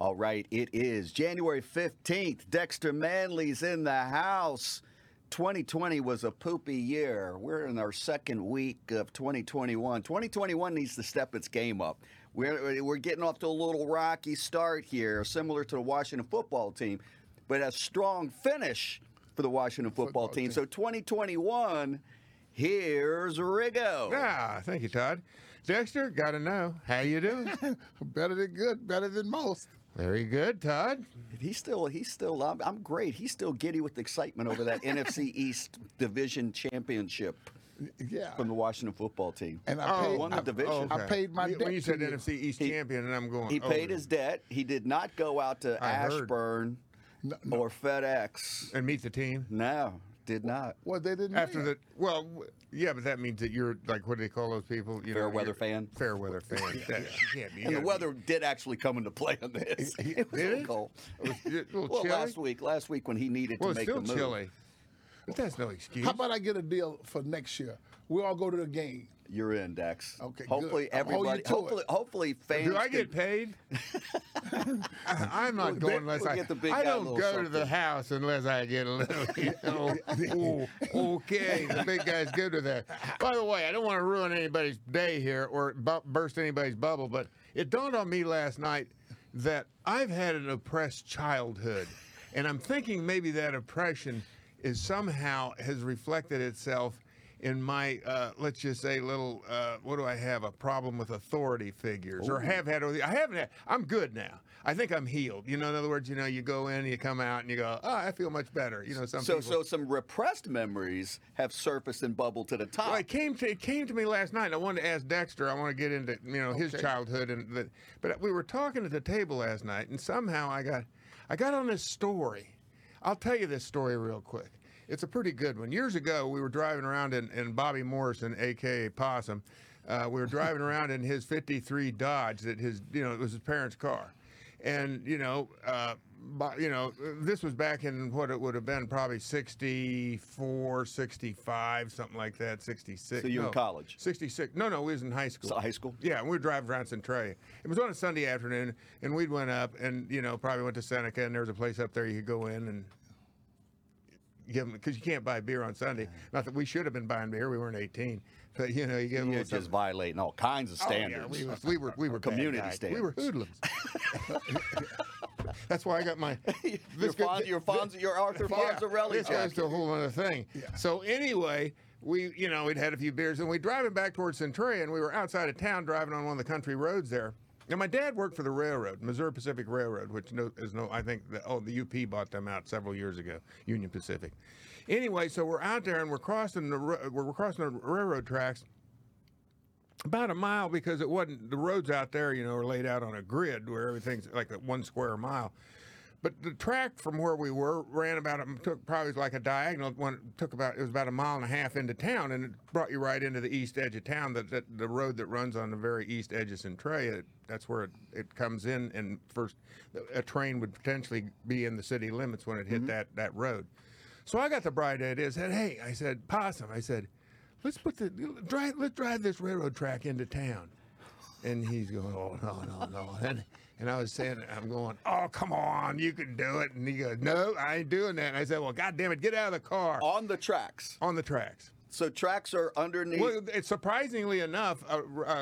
All right, it is January 15th. Dexter Manley's in the house. 2020 was a poopy year. We're in our second week of 2021. 2021 needs to step its game up. We're, we're getting off to a little rocky start here, similar to the Washington football team, but a strong finish for the Washington football, Football team. team. So 2021, here's Riggo. Ah, thank you, Todd. Dexter, got to know how you doing. better than good, better than most. Very good, Todd. He's still, he's still, I'm, I'm great. He's still giddy with excitement over that NFC East Division Championship Yeah. from the Washington football team. and I Oh, paid, won the I, division. I paid my when, debt when you said you. NFC East He- champion, and I'm going. He oh, paid his debt. He did not go out to I heard. Ashburn or FedEx. and meet the team No, did not. Well, they didn't. after win. the. Well, w- yeah, but that means that you're like what do they call those people? You Fair know, weather you're- fan. Fair weather fan. That- you can't be. And the gotta weather did actually come into play on this. It was a Did little it? cold. it was a little Well, chilly. last week, last week when he needed well, to it's make still the move. chilly. But that's no excuse. How about I get a deal for next year? We all go to the game. You're in, Dex. Okay, Hopefully, good. I'll hold you everybody. to Hopefully, it. hopefully, fans. Do I can- get paid? I- I'm not We'll going unless we'll I. get the big I guy a don't little go to the house unless I get a little. You know, "Ooh, okay, the big guy's good with that. By the way, I don't want to ruin anybody's day here or bu- burst anybody's bubble, but it dawned on me last night that I've had an oppressed childhood, and I'm thinking maybe that oppression is somehow has reflected itself in my uh, let's just say little uh, what do I have a problem with authority figures or have had I haven't had I'm good now I think I'm healed you know in other words you know you go in you come out and you go oh I feel much better you know some So, people so some repressed memories have surfaced and bubbled to the top. well, it came to it came to me last night. I wanted to ask Dexter. I want to get into you know his Okay. childhood and the, but we were talking at the table last night, and somehow I got I got on this story. I'll tell you this story real quick. It's a pretty good one. Years ago, we were driving around in, in Bobby Morrison, aka Possum. Uh, we were driving around in his '53 Dodge that his you know it was his parents' car, and you know. Uh, you know, this was back in what it would have been probably 64, 65, something like that, 66. So you were in college? 66. No, no, we was in high school. So high school? Yeah, we were driving around Centralia. It was on a Sunday afternoon, and we'd went up and, you know, probably went to Seneca, and there was a place up there you could go in and give them, because you can't buy beer on Sunday. Not that we should have been buying beer, we weren't 18. But, you know, you a You're just something- violating all kinds of Oh, yeah, standards. we, was, we were we were Community standards. We were hoodlums. That's why I got my. your, this Fonz, your, Fonz, your Arthur yeah, Fonzarelli This goes to a whole other thing. So anyway, we you know we'd had a few beers and we driving back towards Centralia and we were outside of town driving on one of the country roads there. And my dad worked for the railroad, Missouri Pacific Railroad, which no, is no, I think, the, oh, the UP bought them out several years ago, Union Pacific. Anyway, so we're out there and we're crossing the we're crossing the railroad tracks, about a mile because it wasn't the roads out there, you know, are laid out on a grid where everything's like a one square mile. But the track from where we were ran about it took probably like a diagonal one took about it was about a mile and a half into town and it brought you right into the east edge of town that, that the road that runs on the very east edge of Centralia that's where it, it comes in and first a train would potentially be in the city limits when it hit mm-hmm. that that road. So I got the bright idea. I said, "Hey," I said, "Possum," I said, "Let's put the drive. Let's drive this railroad track into town." And he's going, "Oh no, no, no!" And and I was saying, "I'm going, oh come on, you can do it." And he goes, "No, I ain't doing that." And I said, "Well, God damn it, get out of the car on the tracks. on the tracks." So tracks are underneath. Well, it's surprisingly enough,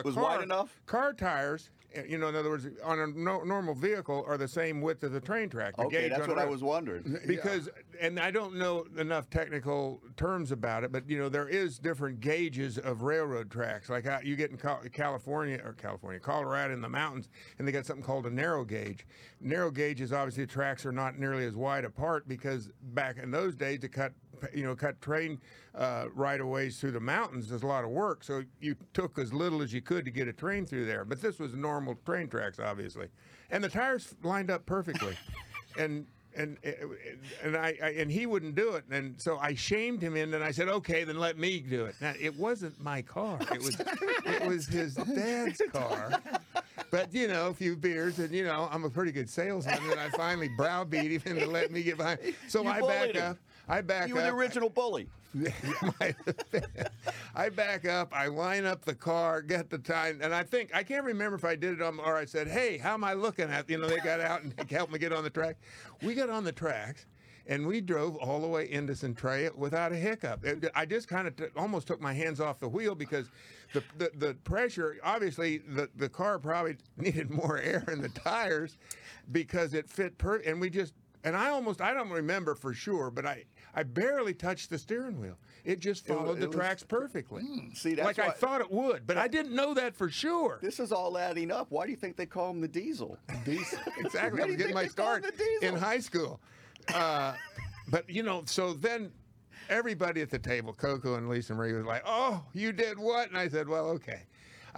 Was car, wide enough? Car tires, you know, in other words, on a no, normal vehicle, are the same width as a train track. The okay, gauge that's what I was wondering. because and I don't know enough technical terms about it, but you know there is different gauges of railroad tracks. Like uh, you get in California or California, Colorado in the mountains, and they got something called a narrow gauge. Narrow gauges, obviously, the tracks are not nearly as wide apart because back in those days to cut you know cut train uh, right of ways through the mountains is a lot of work. So you took as little as you could to get a train through there. But this was normal train tracks, obviously, and the tires lined up perfectly, and and eh, eh, and I, I and he wouldn't do it, and so I shamed him in, and I said, "Okay, then let me do it." Now it wasn't my car; it was it was his dad's car. But you know, a few beers, and you know, I'm a pretty good salesman, and I finally browbeat him into let me get behind. So You I back him. up. I back up. You were up. the original bully. I back up, I line up the car, get the time, and I think I can't remember if I did it on or I said, "Hey, how am I looking at?" You know, they got out and helped me get on the track. We got on the tracks, and we drove all the way into Centralia without a hiccup. It- I just kind of t- almost took my hands off the wheel because the the, the pressure. Obviously, the the car probably needed more air in the tires because it fit per. And we just and I almost I don't remember for sure, but I I barely touched the steering wheel. It just followed it the was- tracks perfectly. See, that's like I thought it would, but I didn't know that for sure. This is all adding up. Why do you think they call him the Diesel? Diesel. Exactly. I was getting my they call him start in high school. Uh, but you know, so then everybody at the table, Coco and Lisa Marie, was like, "Oh, you did what?" And I said, "Well, okay."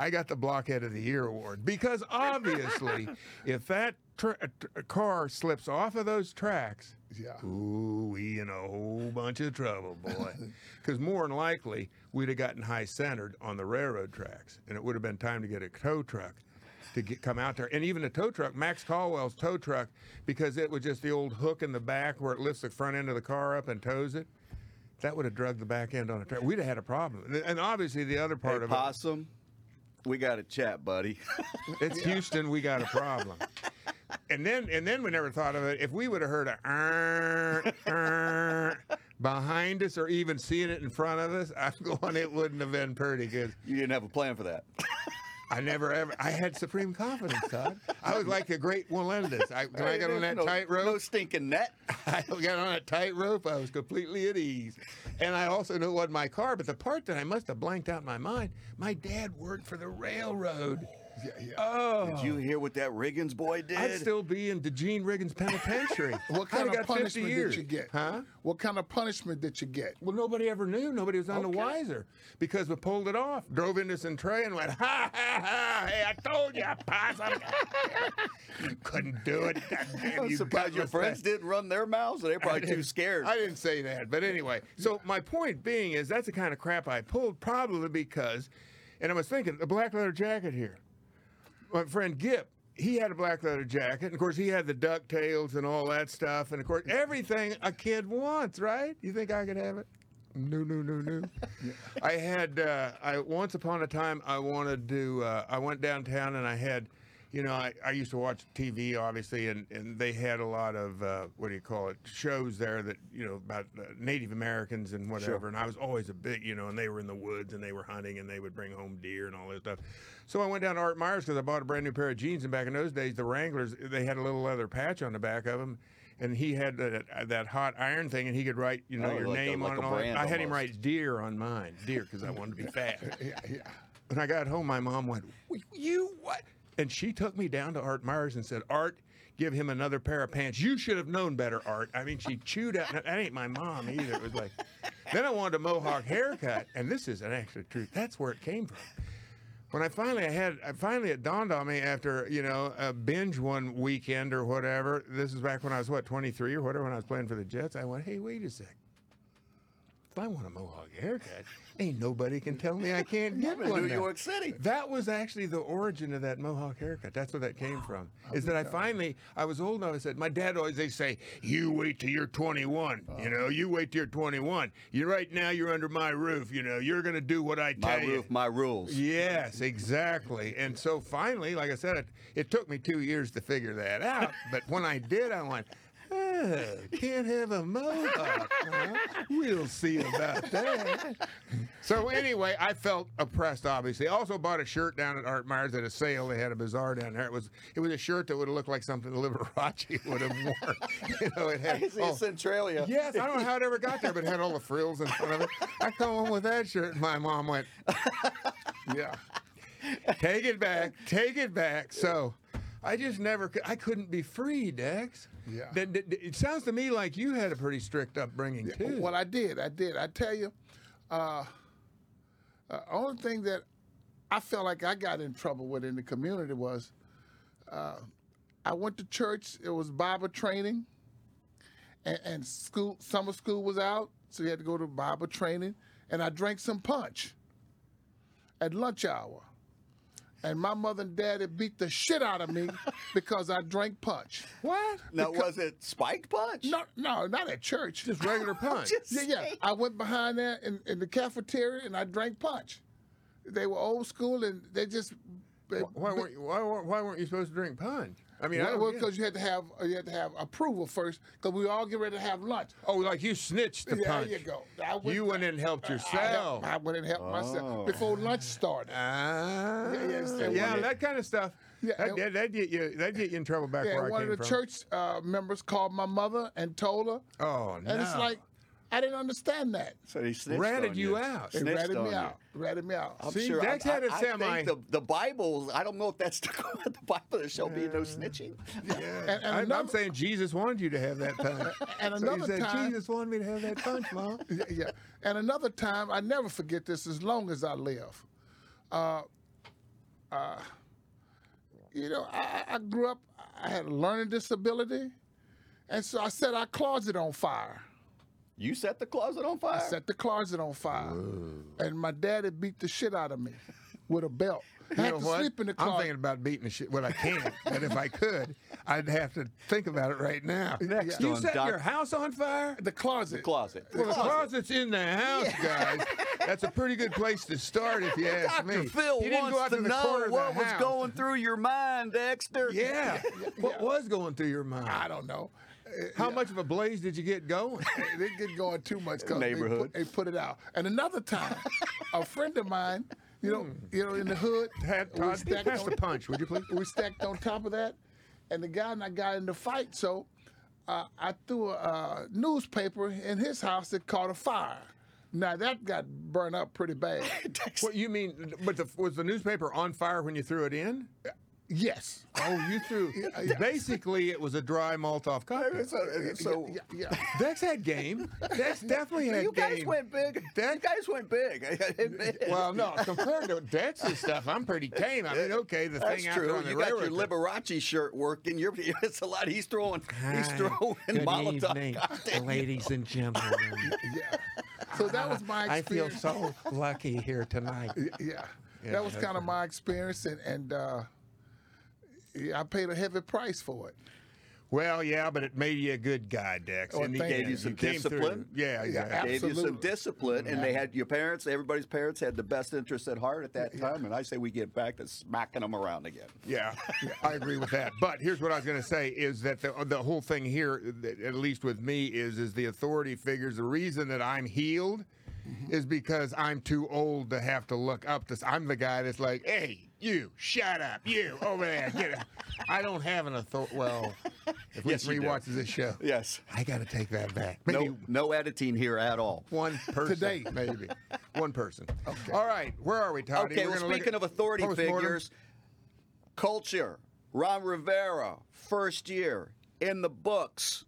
I got the Blockhead of the Year award because obviously, if that tr- uh, tr- car slips off of those tracks, Yeah. Ooh, we in a whole bunch of trouble, boy. Because more than likely, we'd have gotten high centered on the railroad tracks, and it would have been time to get a tow truck to get, come out there. And even a tow truck, Max Caldwell's tow truck, because it was just the old hook in the back where it lifts the front end of the car up and tows it. That would have drugged the back end on a track. We'd have had a problem. And- obviously, the other part Hey, of Possum, we got a chat, buddy. it, it's Houston. We got a problem. And then, and then we never thought of it. If we would have heard a "Er, er," behind us, or even seeing it in front of us, I'm going. It wouldn't have been pretty good. you didn't have a plan for that. I never ever. I had supreme confidence, Todd. I was like a great Melendez. I, when I got on that no, tightrope, No stinking net. I got on a tightrope. I was completely at ease. And I also knew it wasn't my car, but the part that I must have blanked out in my mind, my dad worked for the railroad. Yeah, yeah. Oh. Did you oh. hear what that Riggins boy did? I'd still be in DeGene Riggins Penitentiary. What kind of got 50 punishment did you get? Huh? What kind of punishment did you get? Well, nobody ever knew. Nobody was none the wiser because we pulled it off. Drove into Centralia and went, ha, ha, ha. Hey, I told you, possum. you couldn't do it. Damn, I'm you surprised your friends bastard. didn't run their mouths. They're probably too scared. I didn't say that, but anyway. So my point being is that's the kind of crap I pulled, probably because, and I was thinking a black leather jacket here. My friend Gip, he had a black leather jacket, and of course he had the ducktails and all that stuff, and of course everything a kid wants, right? You think I could have it? No, no, no, no. I had uh, I once upon a time I wanted to. Uh, I went downtown and I had, you know, I, I used to watch TV obviously, and, and they had a lot of uh, what do you call it shows there that you know about uh, Native Americans and whatever. And I was always a big, you know, and they were in the woods and they were hunting and they would bring home deer and all this stuff. So I went down to Art Myers because I bought a brand new pair of jeans, and back in those days the Wranglers they had a little leather patch on the back of them. And he had that, that hot iron thing, and he could write, you know, Oh, your like a- name like on it. all I had him write deer on mine, deer, because I wanted to be fat. Yeah, yeah. When I got home, my mom went, "You what?" And she took me down to Art Myers and said, "Art, give him another pair of pants. You should have known better, Art." I mean, she chewed out. That ain't my mom either. It was like. Then I wanted a mohawk haircut, and this is an actual truth. That's where it came from. When I finally I had, I finally it dawned on me after you know a binge one weekend or whatever. This is back when I was what 23 or whatever when I was playing for the Jets. I went, "Hey, wait a sec." If I want a mohawk haircut, ain't nobody can tell me I can't get one. New now. York City. That was actually the origin of that mohawk haircut. That's where that came from. Is that I finally, I was old enough. I said, my dad always they say, you wait till you're 21. Uh-huh. You know, you wait till you're 21. You right now you're under my roof. You know, you're gonna do what I tell you. My roof, my rules. Yes, exactly. And so finally, like I said, it, it took me two years to figure that out. But when I did, I went, can't have a mohawk. huh? We'll see about that. So anyway, I felt oppressed. Obviously, I also bought a shirt down at Art Myers at a sale. They had a bazaar down there. It was it was a shirt that would have looked like something Liberace would have worn. you know, it had. I see oh, Centralia. Yes, I don't know how it ever got there, but it had all the frills in front of it. I come home with that shirt, and my mom went, Yeah. take it back, take it back. So I just never, cou- I couldn't be free, Dex. Yeah. That- that- It sounds to me like you had a pretty strict upbringing too. Well, I did. I did. I tell you, uh, uh, only thing that I felt like I got in trouble with in the community was uh, I went to church. It was Bible training, and, and school summer school was out, so you had to go to Bible training. And I drank some punch at lunch hour. And my mother and daddy beat the shit out of me because I drank punch. What? Now, was it spiked punch? No, no, not at church. Just regular punch. Just Yeah, yeah. I went behind there in, in the cafeteria and I drank punch. They were old school and they just. they- Why weren't you, why, why weren't you supposed to drink punch? I mean, I well, don't get it. because you had to have you had to have approval first because we all get ready to have lunch. oh, like you snitched the Yeah, punch. there you go. I went- You went and helped I, yourself. helped, I went and helped Oh. myself before lunch started. Ah, Yeah, yes, yeah, that kind of stuff. Yeah, that, and- that, that'd get you. That get you in trouble back Yeah, where and I one came of the from. church uh, members called my mother and told her, Oh no! and it's like I didn't understand that. So he snitched Ratted on you out. They Snitched ratted on me you. out. Ratted me out. I'm See, sure. Dex I, had a I, I semi- think the, the Bible. I don't know if that's the, the Bible. There shall be no snitching. Yeah. And- and I, am another- saying Jesus wanted you to have that punch. And So another he said, time- Jesus wanted me to have that punch, mom. yeah, yeah. And another time, I never forget this as long as I live. Uh, uh, you know, I, I grew up, I had a learning disability, and so I set our closet on fire. You set the closet on fire. I set the closet on fire, and my daddy beat the shit out of me with a belt. I You had know to what? sleep in the I'm closet. thinking about beating the shit. Well, I can't, but if I could, I'd have to think about it right now. Next you set Doc- your house on fire? the closet. closet. Well, the Closet. closet's in the house, guys. That's a pretty good place to start, if you ask me. Dr. Phil you didn't go wants out to to know corner of the what was house. going through your mind, Dexter. Yeah. What was going through your mind? I don't know. Uh, How much of a blaze did you get going? they didn't get going too much because they Neighborhood. put, they put it out. And another time, a friend of mine, you know, you know, in the hood, Had we stacked on- the punch, would you please? we stacked on top of that, and the guy and I got in the fight. So uh, I threw a uh, newspaper in his house that caught a fire. Now that got burned up pretty bad. What you mean? But the, was the newspaper on fire when you threw it in? Yes. Oh, you threw. yeah. Basically, it was a dry Molotov cocktail. So, so yeah, yeah. Dex had game. Dex definitely had game. you guys went big. Dex- You guys went big. Well, no, compared to Dex's stuff, I'm pretty tame. I mean, okay, the That's thing true. You got your. Liberace shirt working. You're, it's a lot. He's throwing. He's throwing Good Molotov evening, cocktails. ladies and gentlemen. yeah. So that was my I feel so lucky here tonight. Yeah, Yeah, that was kind of my experience, and and uh, I paid a heavy price for it. Well, yeah, but it made you a good guy, Dex. Oh, In the thank you. Gave you some came through. discipline. Yeah, Yeah, yeah. Gave you some discipline, and they had your parents. Everybody's parents had the best interest at heart at that time. And I say we get back to smacking them around again. Yeah, I agree with that. But here's what I was going to say is that the, the whole thing here, at least with me, is is the authority figures. The reason that I'm healed mm-hmm. is because I'm too old to have to look up to. I'm the guy that's like, hey, you, shut up, you over there, get it. I don't have an authority. Well, if we do. watches this show, Yes. I got to take that back. Maybe No, no editing here at all. one person Today. maybe one person. Okay. All right, where are we, Toddy? Okay, We're well, speaking of authority figures, culture, Ron Rivera, first year in the books.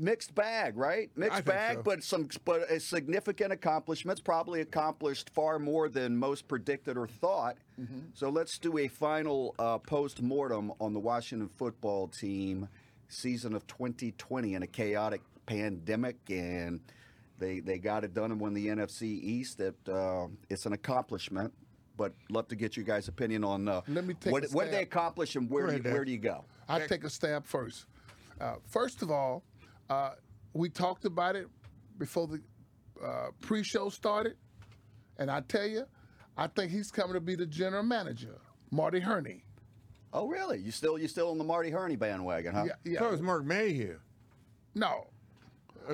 Mixed bag, right? Mixed bag, so. but some but a significant accomplishments. Probably accomplished far more than most predicted or thought. Mm-hmm. So let's do a final uh, post mortem on the Washington football team season of 2020 in a chaotic pandemic, and they they got it done and won the NFC East. That uh, it's an accomplishment. But love to get you guys' opinion on uh, Let me take what, what did they accomplish and where do you, where do you go? I take a stab first. Uh, first of all, uh, we talked about it before the uh, pre-show started, and I tell you, I think he's coming to be the general manager, Marty Hurney. Oh, really? You still you still on the Marty Hurney bandwagon, huh? Yeah, yeah. So is Mark Mayhew. No,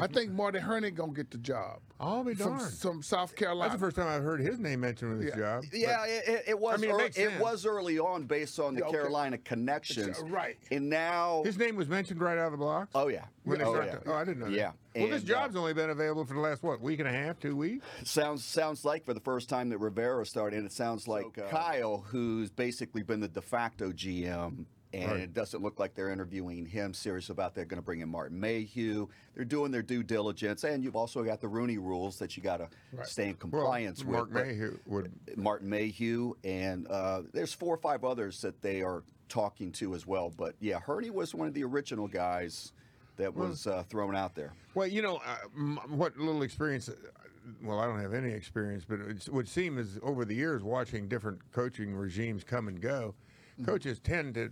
I think Marty Hurney gonna get the job. I'll be from, darned. from South Carolina. That's the first time I've heard his name mentioned in this Yeah. job. Yeah, it, it, it was. mean, it ear- makes was early on based on the Yeah, okay. Carolina connections, right. And now, His name was mentioned right out of the blocks. oh yeah, When oh, yeah. to- oh, I didn't know. that. Yeah, Well, this And, uh, job's only been available for the last what week and a half, two weeks. Sounds sounds like for the first time that Rivera started, and it sounds like uh, Kyle, who's basically been the de facto GM, and Right. it doesn't look like they're interviewing him serious about they're going to bring in Martin Mayhew. They're doing their due diligence, and you've also got the Rooney rules that you got to stay in compliance Mark with. but- Mayhew would. Martin Mayhew, and uh, there's four or five others that they are talking to as well. But yeah, Hurney was one of the original guys that was uh, thrown out there. Well, you know uh, m- what little experience well, I don't have any experience, but it would seem as over the years watching different coaching regimes come and go, coaches tend to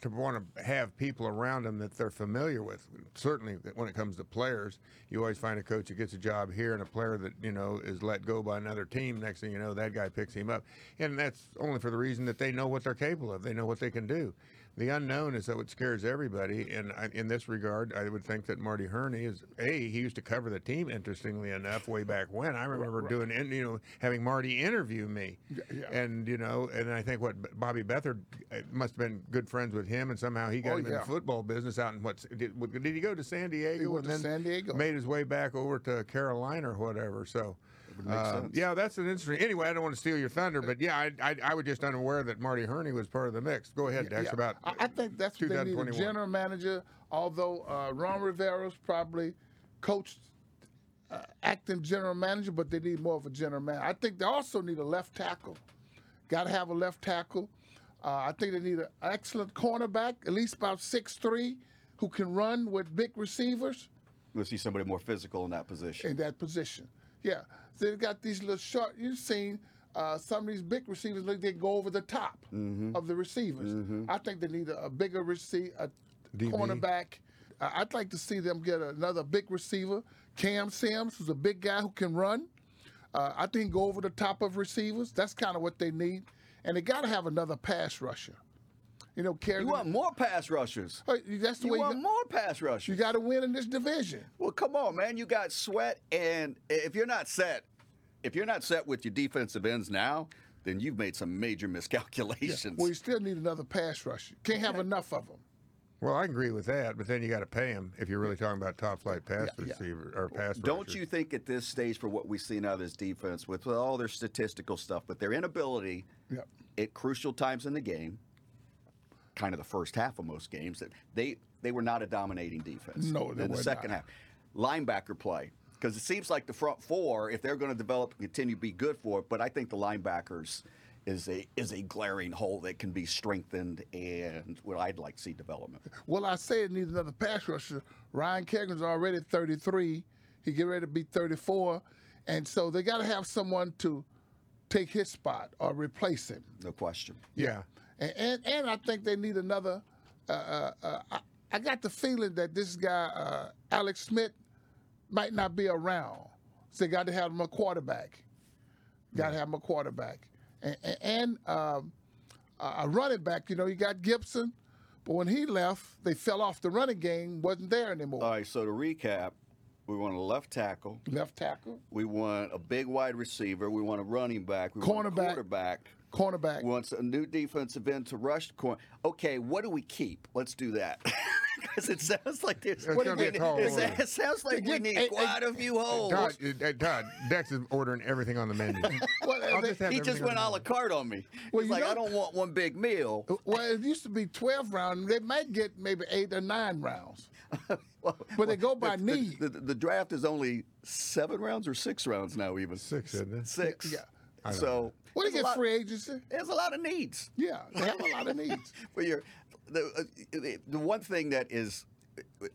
to want to have people around them that they're familiar with. Certainly, when it comes to players, you always find a coach that gets a job here and a player that you know is let go by another team. Next thing you know, that guy picks him up, and that's only for the reason that they know what they're capable of. They know what they can do. The unknown is that what scares everybody, and in this regard, I would think that Marty Hurney is a he used to cover the team. Interestingly enough, way back when I remember doing in- you know having Marty interview me, yeah. and you know, and I think what Bobby Beathard uh, must have been good friends with him, and somehow he got Oh, him in the football business out in what did, did he go to San Diego He went to San Diego. made his way back over to Carolina or whatever. So. Make uh, sense. yeah, that's an interesting. Anyway, I don't want to steal your thunder, but yeah, I, I, I was just unaware that Marty Hurney was part of the mix. Go ahead, Dex. Yeah. About I, I think that's what they need a general manager. Although uh, Ron Rivera's probably coached uh, acting general manager, but they need more of a general manager. I think they also need a left tackle. Got to have a left tackle. Uh, I think they need an excellent cornerback, at least about six three, who can run with big receivers We'll see somebody more physical in that position. in that position. Yeah, so they got these little short. You've seen uh, some of these big receivers look they go over the top of the receivers. I think they need a, a bigger receiver, a DB. cornerback. Uh, I'd like to see them get another big receiver, Cam Sims, who's a big guy who can run. Uh, I think go over the top of receivers. That's kind of what they need, and they got to have another pass rusher. You know, carry. You want more pass rushers. That's the You way want you, more pass rushers. you got to win in this division. Well, come on, man. You got sweat, and if you're not set, if you're not set with your defensive ends now, then you've made some major miscalculations. Well, you still need another pass rusher. Can't have enough of them. well, I agree with that, but then you got to pay him if you're really talking about top flight pass Yeah, yeah. receiver or pass. Don't rushers. you think at this stage, for what we see now, this defense with all their statistical stuff, but their inability Yep. at crucial times in the game, kind of the first half of most games, that they they were not a dominating defense. No, they in the second not. half, linebacker play because it seems like the front four, if they're going to develop and continue to be good for it, but I think the linebackers is a is a glaring hole that can be strengthened and what I'd like to see development. Well, I say it needs another pass rusher. Ryan Kerrigan's already 33. He get ready to be 34, and so they got to have someone to take his spot or replace him. No question. Yeah. And and, and I think they need another. Uh, uh, uh, I, I got the feeling that this guy uh, Alex Smith might not be around, so they got to have him a quarterback. Got to have him a quarterback, and, and, um, a running back. You know, you got Gibson, but when he left, they fell off. The running game wasn't there anymore. All right, so to recap, we want a left tackle. Left tackle, We want a big wide receiver. We want a running back. We want a Cornerback. quarterback. Cornerback. Wants a new defensive end to rush the corner. Okay, what do we keep? Let's do that. Because it sounds like there's. Gonna be a tall it, order. it sounds like we need hey, quite a few holes. Todd, uh, Todd, Dex is ordering everything on the menu. Well, just he just went a la carte on me. Well, He's you like, know- I don't want one big meal. well, it used to be 12 rounds. They might get maybe eight or nine rounds. Well, But they go by the, need. The, the, the draft is only seven rounds or six rounds now, even. Six, isn't it? Six. Yeah. So. What do you get free agency? There's a lot of needs. Yeah, they have a lot of needs. for your the, uh, the the one thing that is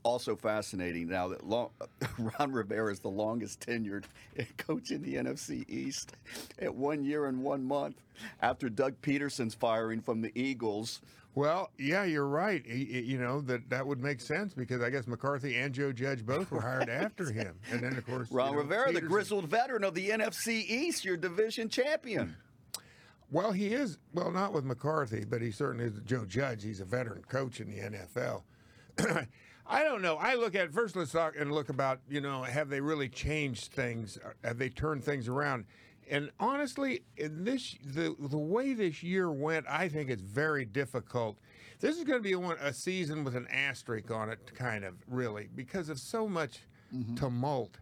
also fascinating now that long, Ron Rivera is the longest tenured coach in the NFC East at one year and one month after Doug Pederson's firing from the Eagles. Well, yeah, you're right. He- you know that that would make sense because I guess McCarthy and Joe Judge both were hired after him, and then of course Ron you know, Rivera, the grizzled veteran of the NFC East, your division champion. Well, he is. Well, not with McCarthy, but he certainly is. Joe Judge, he's a veteran coach in the NFL. I don't know. I look at first. Let's talk and look about you know have they really changed things? Have they turned things around? And honestly, in this the the way this year went, I think it's very difficult. This is going to be a, one, a season with an asterisk on it, kind of really, because of so much mm-hmm. tumult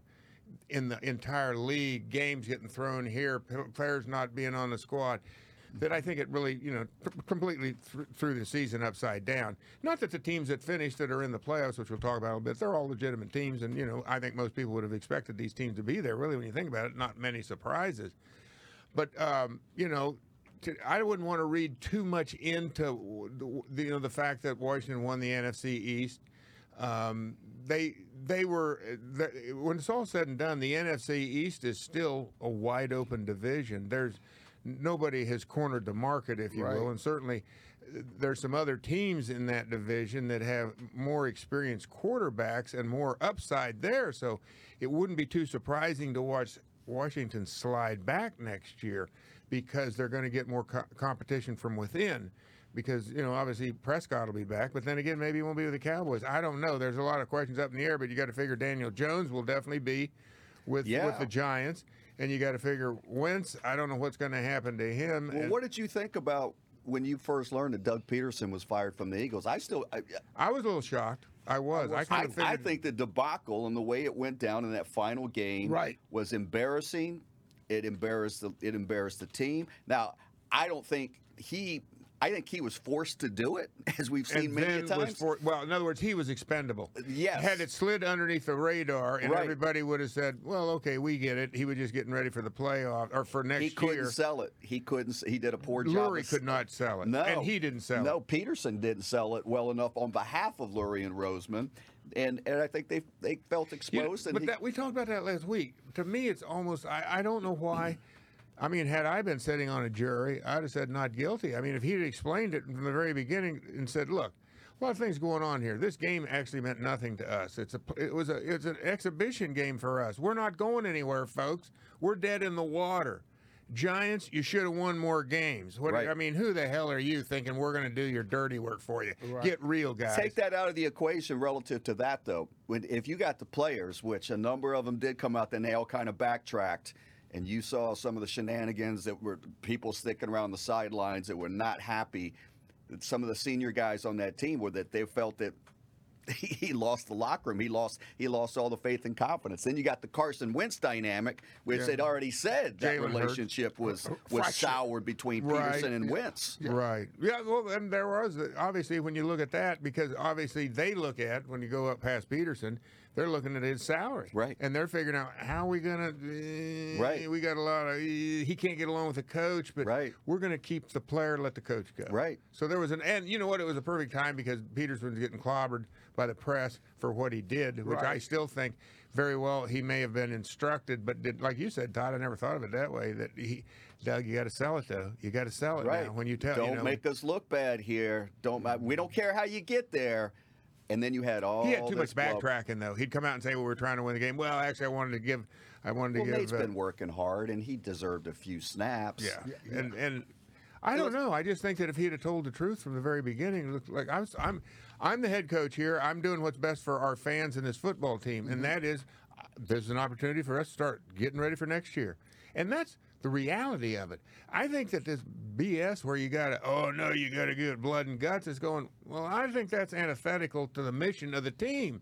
in the entire league, games getting thrown here, players not being on the squad, that I think it really, you know, completely th- threw the season upside down. Not that the teams that finished that are in the playoffs, which we'll talk about a little bit, they're all legitimate teams, and you know, I think most people would have expected these teams to be there. Really, when you think about it, not many surprises. But um, you know, to, I wouldn't want to read too much into the, you know the fact that Washington won the NFC East. Um, they they were the, when it's all said and done, the NFC East is still a wide open division. There's nobody has cornered the market, if you Right. will, and certainly there's some other teams in that division that have more experienced quarterbacks and more upside there. So it wouldn't be too surprising to watch Washington slide back next year because they're going to get more co- competition from within. Because you know, obviously Prescott will be back, but then again, maybe he won't be with the Cowboys. I don't know. There's a lot of questions up in the air, but you got to figure Daniel Jones will definitely be with Yeah. with the Giants, and you got to figure Wentz. I don't know what's going to happen to him. Well, And what did you think about when you first learned that Doug Pederson was fired from the Eagles? I still, I, I was a little shocked. I was. I, I, kind of figured. I think the debacle and the way it went down in that final game Right. was embarrassing. It embarrassed the it embarrassed the team. Now, I don't think he. I think he was forced to do it, as we've seen and many times. was for, well, in other words, he was expendable. Yes. Had it slid underneath the radar, and Right. everybody would have said, "Well, okay, we get it." He was just getting ready for the playoff or for next year. he couldn't year. sell it. He couldn't. He did a poor job. Lurie could not sell it, No, and he didn't sell No, it. No, Pederson didn't sell it well enough on behalf of Lurie and Roseman, and and I think they they felt You know, exposed. and but he, that, we talked about that last week. To me, it's almost I, I don't know why. I mean, had I been sitting on a jury, I'd have said not guilty. I mean, if he'd explained it from the very beginning and said, "Look, a lot of things going on here. This game actually meant nothing to us. It's a it was a it's an exhibition game for us. We're not going anywhere, folks. We're dead in the water." Giants, you should have won more games. What, Right. I mean, who the hell are you thinking we're going to do your dirty work for you? Right. Get real, guys. Take that out of the equation relative to that, though. When if you got the players, which a number of them did come out, then they all kind of backtracked, and you saw some of the shenanigans that were people sticking around the sidelines that were not happy. Some of the senior guys on that team were that they felt that he, he lost the locker room. He lost he lost all the faith and confidence. Then you got the Carson Wentz dynamic, which Yeah. they'd already said that Jalen Hurts. relationship was uh, uh, was Fractured. soured between Right. Pederson and Wentz. Right. Yeah. Well, and there was obviously when you look at that because obviously they look at when you go up past Pederson, they're looking at his salary. Right. And they're figuring out how are we gonna. eh, Right. We got a lot of. eh, He can't get along with the coach, but Right. we're gonna keep the player, let the coach go. Right. So there was an and you know what? It was a perfect time because Pederson was getting clobbered by the press for what he did, which I still think very well he may have been instructed, but did like you said, Todd. I never thought of it that way. That he, Doug, you got to sell it though. You got to sell it Right. now. When you tell, you don't you know, make us look bad here. Don't we don't care how you get there. And then you had all He had too much blah- backtracking though. He'd come out and say, "Well, we're trying to win the game." Well, actually, I wanted to give, I wanted Well, to Nate's give. uh, been working hard, and he deserved a few snaps. yeah. and and I don't know. I just think that if he'd have told the truth from the very beginning, it looked like I was, I'm, I'm the head coach here. I'm doing what's best for our fans and this football team, Mm-hmm. and that is, uh, there's an opportunity for us to start getting ready for next year, and that's the reality of it. I think that this BS where you got to, oh no, you got to give it blood and guts is going. Well, I think that's antithetical to the mission of the team.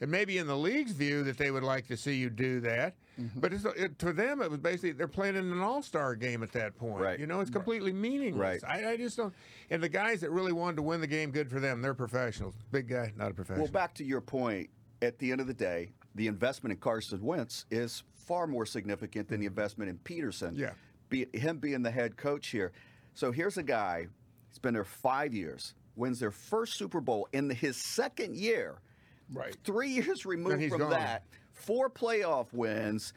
And maybe in the league's view that they would like to see you do that, Mm-hmm. but it's, it, to them it was basically they're playing in an all-star game at that point. Right. You know, it's completely meaningless. Right. I, I just don't. And the guys that really wanted to win the game, good for them. They're professionals. Big guy, not a professional. Well, back to your point. At the end of the day, the investment in Carson Wentz is far more significant than the investment in Pederson. Yeah. Be, him being the head coach here. So here's a guy. He's been there five years. Wins their first Super Bowl in his second year. Right. Three years removed from gone. that, four playoff wins,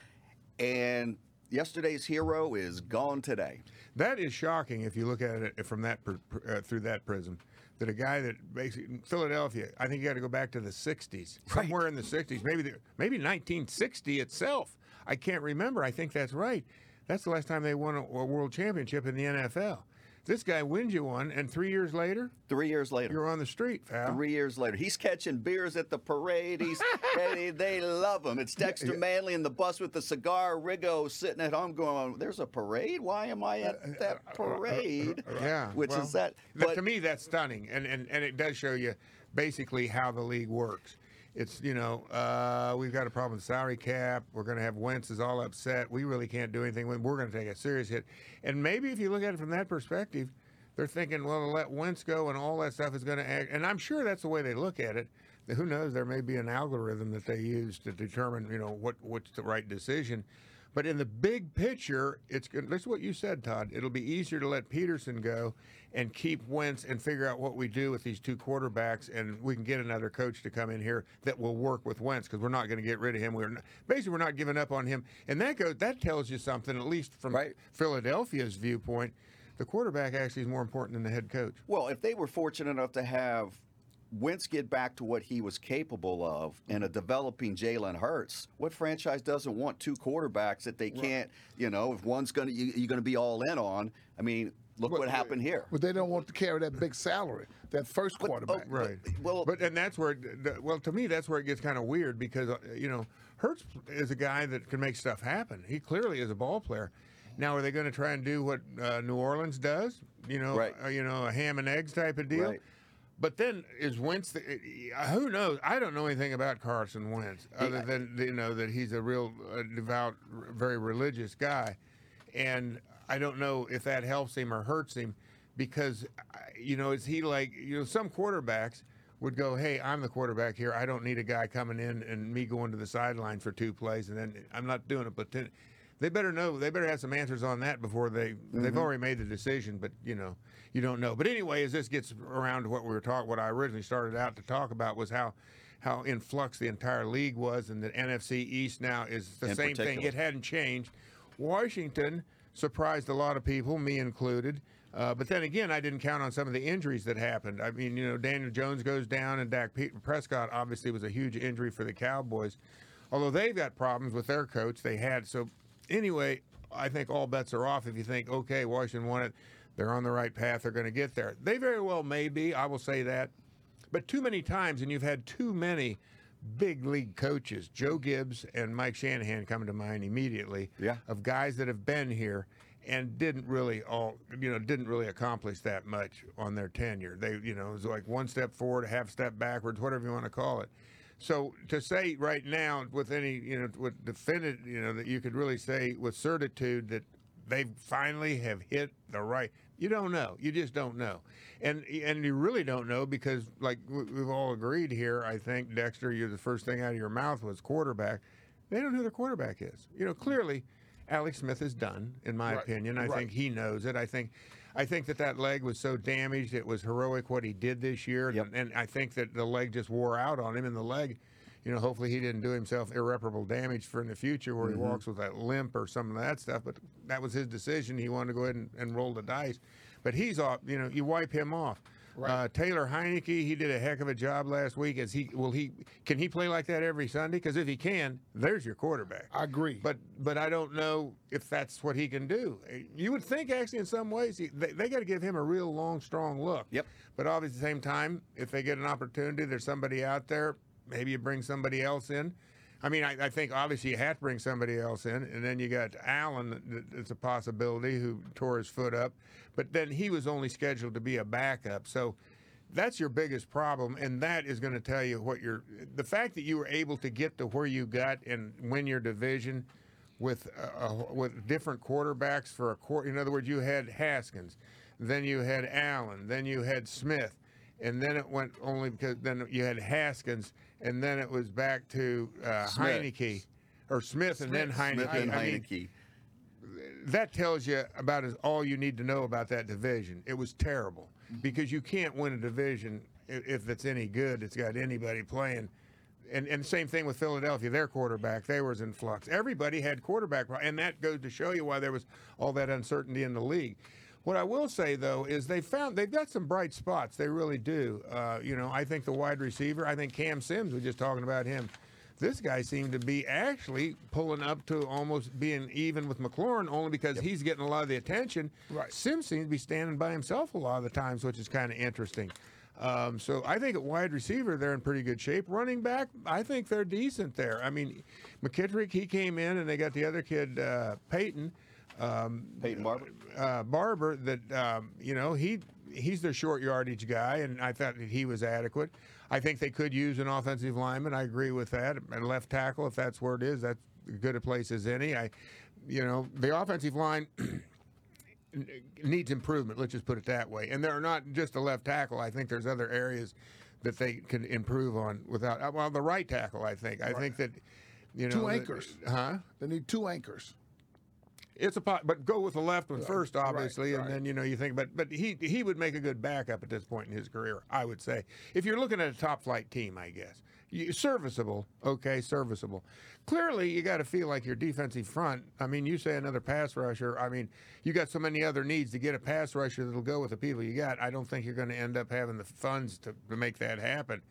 and yesterday's hero is gone today. That is shocking if you look at it from that uh, through that prism. That a guy that basically Philadelphia, I think you got to go back to the '60s, somewhere in the '60s, maybe the, maybe 1960 itself. I can't remember. I think that's right. That's the last time they won a, a world championship in the NFL. This guy wins you one, and three years later, Three years later. you're on the street, pal. Three years later, he's catching beers at the parade. He's they, they love him. It's Dexter Manley in the bus with the cigar. Riggo sitting at home going, "There's a parade. Why am I at uh, that uh, uh, parade?" Yeah, which well, is that. that- But to me, that's stunning, and, and and it does show you basically how the league works. It's you know uh, we've got a problem with salary cap. We're going to have Wentz is all upset. We really can't do anything. We're going to take a serious hit. And maybe if you look at it from that perspective, they're thinking, well, to let Wentz go and all that stuff is going to act. And I'm sure that's the way they look at it. Who knows? There may be an algorithm that they use to determine you know what what's the right decision. But in the big picture, it's good. That's what you said, Todd. It'll be easier to let Pederson go and keep Wentz and figure out what we do with these two quarterbacks, and we can get another coach to come in here that will work with Wentz because we're not going to get rid of him. We're not, basically we're not giving up on him, and that goes that tells you something, at least from Right. Philadelphia's viewpoint. The quarterback actually is more important than the head coach. Well, if they were fortunate enough to have Wentz get back to what he was capable of and a developing Jalen Hurts, what franchise doesn't want two quarterbacks that they can't, you know, if one's going to, you, you're going to be all in on? I mean, look what happened here. But they don't want to carry that big salary, that first quarterback. oh, Right. well- but and that's where, well, to me, that's where it gets kind of weird because uh, you know, Hurts is a guy that can make stuff happen. He clearly is a ball player. Now, are they going to try and do what uh, New Orleans does? You know, Right. uh, you know, a ham and eggs type of deal. Right. But then is Wentz? The, uh, who knows? I don't know anything about Carson Wentz other than you know that he's a real uh, devout, very religious guy, and I don't know if that helps him or hurts him because uh, you know is he like you know some quarterbacks would go, hey, I'm the quarterback here. I don't need a guy coming in and me going to the sideline for two plays, and then I'm not doing it. But then they better know. They better have some answers on that before they they've already made the decision. But you know, you don't know. But anyway, as this gets around to what we were talking, what I originally started out to talk about was how how in flux the entire league was, and the NFC East now is the In same thing. It hadn't changed. Washington surprised a lot of people, me included. Uh, but then again, I didn't count on some of the injuries that happened. I mean, you know, Daniel Jones goes down, and Dak Prescott obviously was a huge injury for the Cowboys. Although they've got problems with their coach, they had. So anyway, I think all bets are off if you think, okay, Washington won it. They're on the right path. They're going to get there. They very well may be. I will say that. But too many times, and you've had too many big league coaches, Joe Gibbs and Mike Shanahan coming to mind immediately, Yeah. of guys that have been here and didn't really all, you know, didn't really accomplish that much on their tenure. They, you know, it was like one step forward, a half step backwards, whatever you want to call it. So to say right now with any, you know, with definitive, you know, that you could really say with certitude that they finally have hit the right. You don't know. You just don't know, and and you really don't know because like we- we've all agreed here. I think Dexter, you're the first thing out of your mouth was quarterback. They don't know who their quarterback is. You know, clearly, Alex Smith is done, in my Right, opinion. I right. think he knows it. I think, I think that that leg was so damaged. It was heroic what he did this year, Yep. and, and I think that the leg just wore out on him. And the leg, you know, hopefully he didn't do himself irreparable damage for in the future where Mm-hmm. he walks with that limp or some of that stuff. But that was his decision. He wanted to go ahead and, and roll the dice. But he's off. You know, you wipe him off. Uh, Taylor Heinicke, he did a heck of a job last week. Is he? Will he? Can he play like that every Sunday? Because if he can, there's your quarterback. I agree. But but I don't know if that's what he can do. You would think actually in some ways he, they, they got to give him a real long, strong look. Yep. But obviously at the same time, if they get an opportunity, there's somebody out there. Maybe you bring somebody else in. I mean, I, I think obviously you have to bring somebody else in, and then you got Allen. It's a possibility who tore his foot up, but then he was only scheduled to be a backup. So that's your biggest problem, and that is going to tell you what you're. The fact that you were able to get to where you got and win your division with with different quarterbacks for a quarter. In other words, you had Haskins, then you had Allen, then you had Smith, and then it went only because then you had Haskins, and then it was back to uh, Smith. Heinicke. Or Smith, and then Heinicke. Smith and I mean, Heinicke. that tells you about as all you need to know about that division. It was terrible because you can't win a division if it's any good. It's got anybody playing. And and same thing with Philadelphia. Their quarterback, they was in flux. Everybody had quarterback, and that goes to show you why there was all that uncertainty in the league. What I will say though is they found they've got some bright spots. They really do. Uh, you know, I think the wide receiver. I think Cam Sims. We're just talking about him. This guy seemed to be actually pulling up to almost being even with McLaurin, only because he's getting a lot of the attention. Right. Sims seems to be standing by himself a lot of the times, which is kind of interesting. Um, so I think at wide receiver they're in pretty good shape. Running back, I think they're decent there. I mean, McKissic he came in and they got the other kid uh, Peyton. Um, Peyton Barber. uh, Barber that um, you know he he's their short yardage guy, and I thought that he was adequate. I think they could use an offensive lineman. I agree with that. And left tackle, if that's where it is, that's as good a place as any. I, you know, the offensive line. needs improvement. Let's just put it that way. And they're not just a left tackle. I think there's other areas that they can improve on without. Well, the right tackle. I think. I think that you know Two that- anchors. huh? They need two anchors. It's a pot, but go with the left one first, obviously, and right. then you know you think. But but he he would make a good backup at this point in his career, I would say. If you're looking at a top flight team, I guess you, serviceable, okay, serviceable. Clearly, you got to feel like your defensive front. I mean, you say another pass rusher. I mean, you got so many other needs to get a pass rusher that'll go with the people you got. I don't think you're going to end up having the funds to, to make that happen,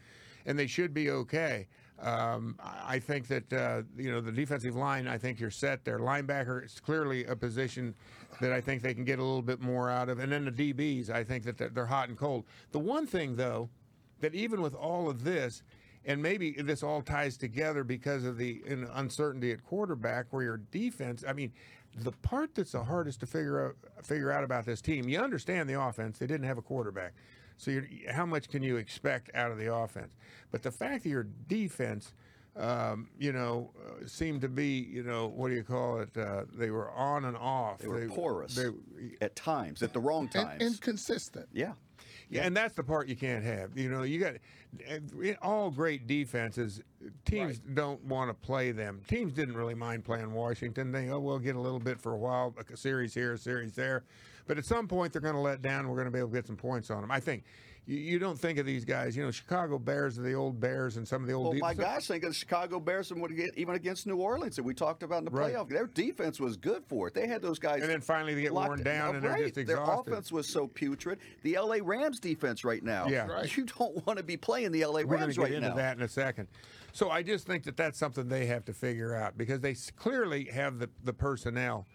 and they should be okay. Um, I think that uh, you know the defensive line. I think you're set there. Linebacker is clearly a position that I think they can get a little bit more out of, and then the DBs. I think that they're, they're hot and cold. The one thing though, that even with all of this, and maybe this all ties together because of the uncertainty at quarterback, where your defense. I mean, the part that's the hardest to figure out figure out about this team. You understand the offense; they didn't have a quarterback, so you're, how much can you expect out of the offense? But the fact that your defense. Um, you know, uh, seemed to be, you know, what do you call it? Uh, they were on and off. They were porous they- at times, at the wrong And, times. inconsistent. yeah. Yeah, and that's the part you can't have. You know, you got all great defenses. Teams don't want to play them. Teams didn't really mind playing Washington. They oh we'll get a little bit for a while, like a series here, a series there, but at some point they're going to let down. We're going to be able to get some points on them. I think. You, you don't think of these guys. You know, Chicago Bears are the old Bears, and some of the old. Well, de- my gosh, think of the Chicago Bears and would get even against New Orleans that we talked about in the Right. playoff. Their defense was good for it. They had those guys. And then finally they get locked worn in. down and they're right. just Their offense was so putrid. The LA Rams defense right now. Yeah. Right. You don't want to be playing the LA We're going to get into that in a second. So I just think that that's something they have to figure out because they clearly have the, the personnel,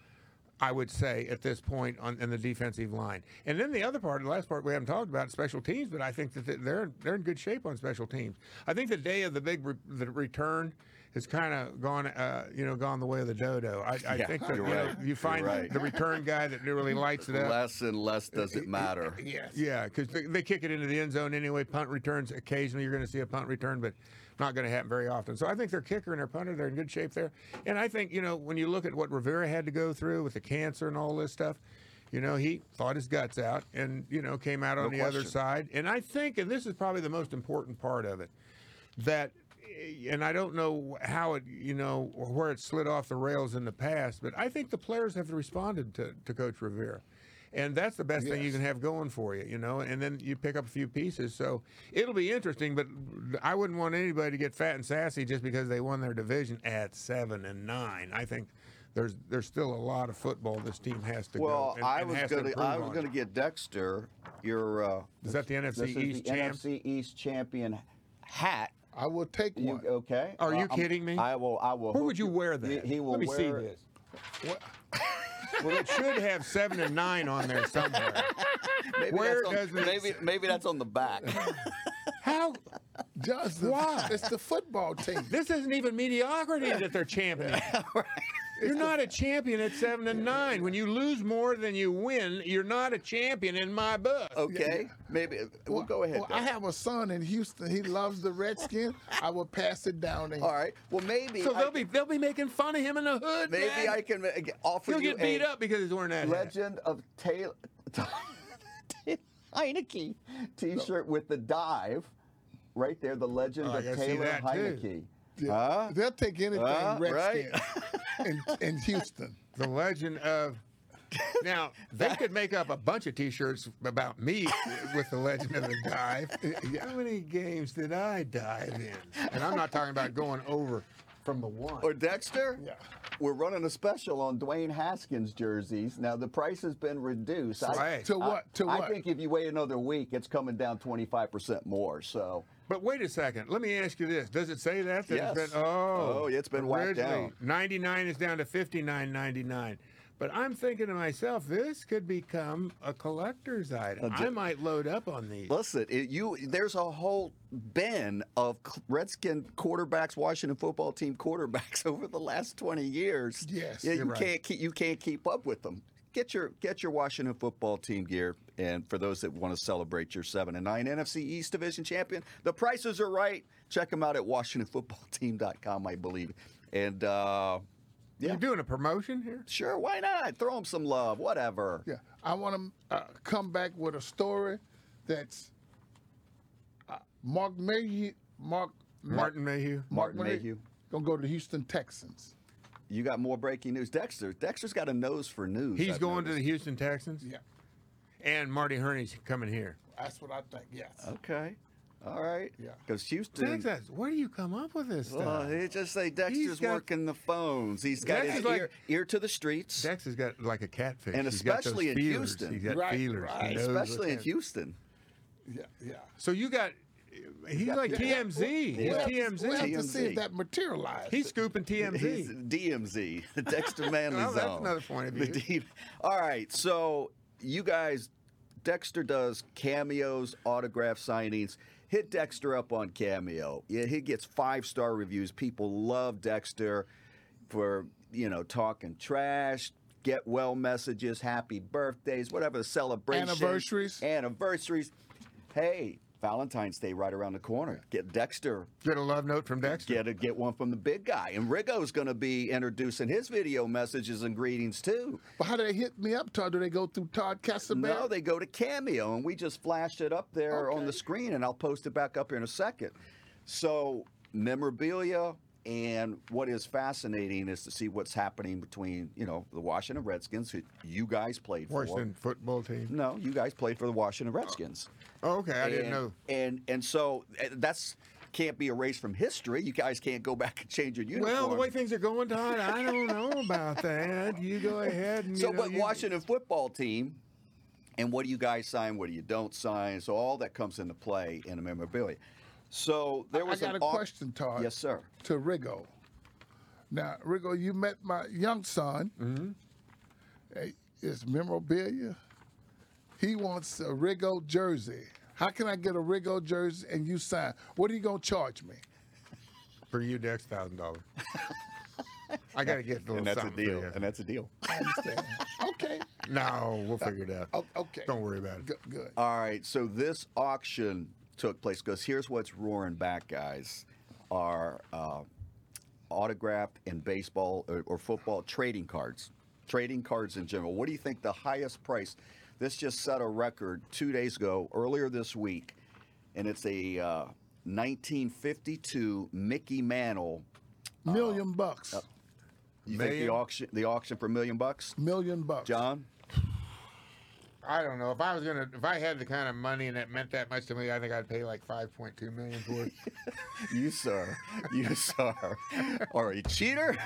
I would say, at this point on in the defensive line. And then the other part, the last part we haven't talked about, special teams, but I think that they're they're in good shape on special teams. I think the day of the big re- the return has kind of gone, uh, you know, gone the way of the dodo. I, I Yeah, think that you, know, you find right. the return guy that really lights it up. Less and less does it matter. Yes. Yeah, because they, they kick it into the end zone anyway. Punt returns occasionally. You're going to see a punt return, but not going to happen very often. So I think their kicker and their punter they're in good shape there. And I think you know when you look at what Rivera had to go through with the cancer and all this stuff, you know he fought his guts out and you know came out on No the other side. And I think, and this is probably the most important part of it, that. And I don't know how it, you know, or where it slid off the rails in the past, but I think the players have responded to, to Coach Rivera. And that's the best thing you can have going for you, you know. And then you pick up a few pieces, so it'll be interesting. But I wouldn't want anybody to get fat and sassy just because they won their division at seven and nine. I think there's there's still a lot of football this team has to Well, go. and- I was has to I was gonna get Dexter your. Uh, Is that the NFC this is East the champ? NFC East champion hat. I will take You, one. okay? Are you I'm- kidding me? I will. I will. Where hook would you wear that? He, he will Let me see wear this. What? Well, it should have seven and nine on there somewhere. Maybe Where that's on, does it maybe maybe that's on the back. How? Just the, Why? It's the football team. This isn't even mediocrity that they're champion. You're not a champion at seven and nine. When you lose more than you win, you're not a champion in my book. Okay, maybe we'll go ahead. Well, I have a son in Houston. He loves the Redskins. I will pass it down to him. All right. Well, maybe So I, they'll be they'll be making fun of him in the hood. maybe man. I can offer He'll you get beat a up because he's wearing that. hat. Legend of Taylor Heinicke T-shirt with the dive right there. The Legend Oh, of Taylor that, too. Heinicke. Yeah. Huh? They'll take anything Uh, right. In, in Houston. The legend of. Now they could make up a bunch of T-shirts about me with the legend of the dive. How many games did I dive in? And I'm not talking about going over from the one. Or Dexter? Yeah. We're running a special on Dwayne Haskins jerseys. Now the price has been reduced. I- Right. To what? To I what? think if you wait another week, it's coming down 25% more. So But wait a second. Let me ask you this: Does it say that? that Yes. It's been, oh, Oh, yeah, it's been whacked down. Ninety-nine is down to fifty-nine ninety-nine. But I'm thinking to myself, this could become a collector's item. I might load up on these. listen, it, you there's a whole bin of Redskin quarterbacks, Washington football team quarterbacks over the last 20 years. Yes, yeah, you right. can't keep you can't keep up with them. Get your get your Washington football team gear, and for those that want to celebrate your seven and nine NFC East Division champion, the prices are right. Check them out at WashingtonFootballTeam.com, I believe. And uh, yeah, You doing a promotion here? sure, why not? Throw them some love, whatever. Yeah, I want to uh, come back with a story that's uh, Mark Mayhew. Mark Martin Mayhew. Martin Mayhew. gonna go to the Houston Texans. You got more breaking news. Dexter. Dexter's got a nose for news. He's I've going to the. Houston Texans, Yeah, and Marty Hurney's coming here. that's what I think. Yes. Okay. All right. Yeah. Because Houston. Texas, where do you come up with this Well, stuff? he just say Dexter's got- working the phones. He's got Dex his like- ear, ear to the streets, Dex has got like a catfish, And He's got those especially in feelers. Houston. He's got Right, feelers. Right. knows especially in. Houston. Yeah, yeah. So you got, he's like TMZ. He's We'll have to- TMZ. We'll have to see if that materialized. He's scooping He's TMZ. DMZ, the Dexter Manley Well, oh, that's another point of The view. D- All right, so you guys, Dexter does cameos, autograph signings. Hit Dexter up on Cameo. Yeah, he gets five star reviews. People love Dexter for you know talking trash, get well messages, happy birthdays, whatever the celebration, Anniversaries. anniversaries. Hey, Valentine's Day right around the corner. Get Dexter Get a love note from Dexter. get a, get one from the big guy. And Riggo's going to be introducing his video messages and greetings too. But how do they hit me up, Todd? Do they go through Todd Casimir? No, they go to Cameo, and we just flashed it up there on the screen, and I'll post it back up here in a second. So memorabilia. And what is fascinating is to see what's happening between, you know, the Washington Redskins, who you guys played for. Washington football team. No, you guys played for the Washington Redskins. Oh, okay, I didn't know. And and so uh, that's can't be erased from history. You guys can't go back and change your uniform. Well, the way things are going, Todd, I don't know about that. You go ahead and So, you know, but you- Washington football team, and what do you guys sign? What do you don't sign? So all that comes into play in a memorabilia. So there I was got an a au- question, Todd. Yes, sir. To Riggo. Now, Riggo, you met my young son. Mm-hmm. Hey, it's memorabilia. He wants a Riggo jersey. How can I get a Riggo jersey and you sign? What are you gonna charge me? for you, Dex, thousand dollars. I got to get a And that's a deal. And that's a deal. I understand. okay. No, we'll figure it out. Okay. Don't worry about it. Good. good. All right. So this auction took place because here's what's roaring back, guys. Are uh, autographed and baseball or, or football trading cards, trading cards in general. What do you think the highest price? This just set a record two days ago, earlier this week, and it's a uh, 1952 Mickey Mantle. Million bucks. You think the auction the auction for a million bucks, Million bucks. John? I don't know if I was gonna if I had the kind of money and it meant that much to me. I think I'd pay like five point two million for it. You, sir. You, sir. Are a cheater?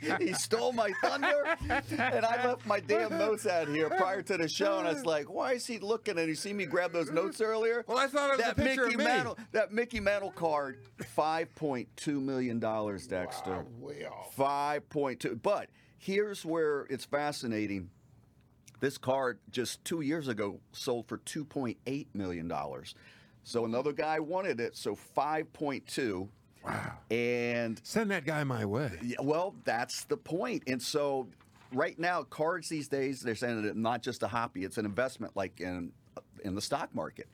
he stole my thunder. And I left my damn notes out here prior to the show. And I was like, why is he looking? And you see me grab those notes earlier? Well, I thought it was that a picture Mickey of me. Mantle, that Mickey Mantle card, $5.2 million, Dexter. Wow, way off. 5.2. But here's where it's fascinating. This card just two years ago sold for $2.8 million. So another guy wanted it, so 5.2. Wow. And Send that guy my way. yeah, well, that's the point. And so right now, cards these days, they're saying that it's not just a hobby, it's an investment like in in the stock market.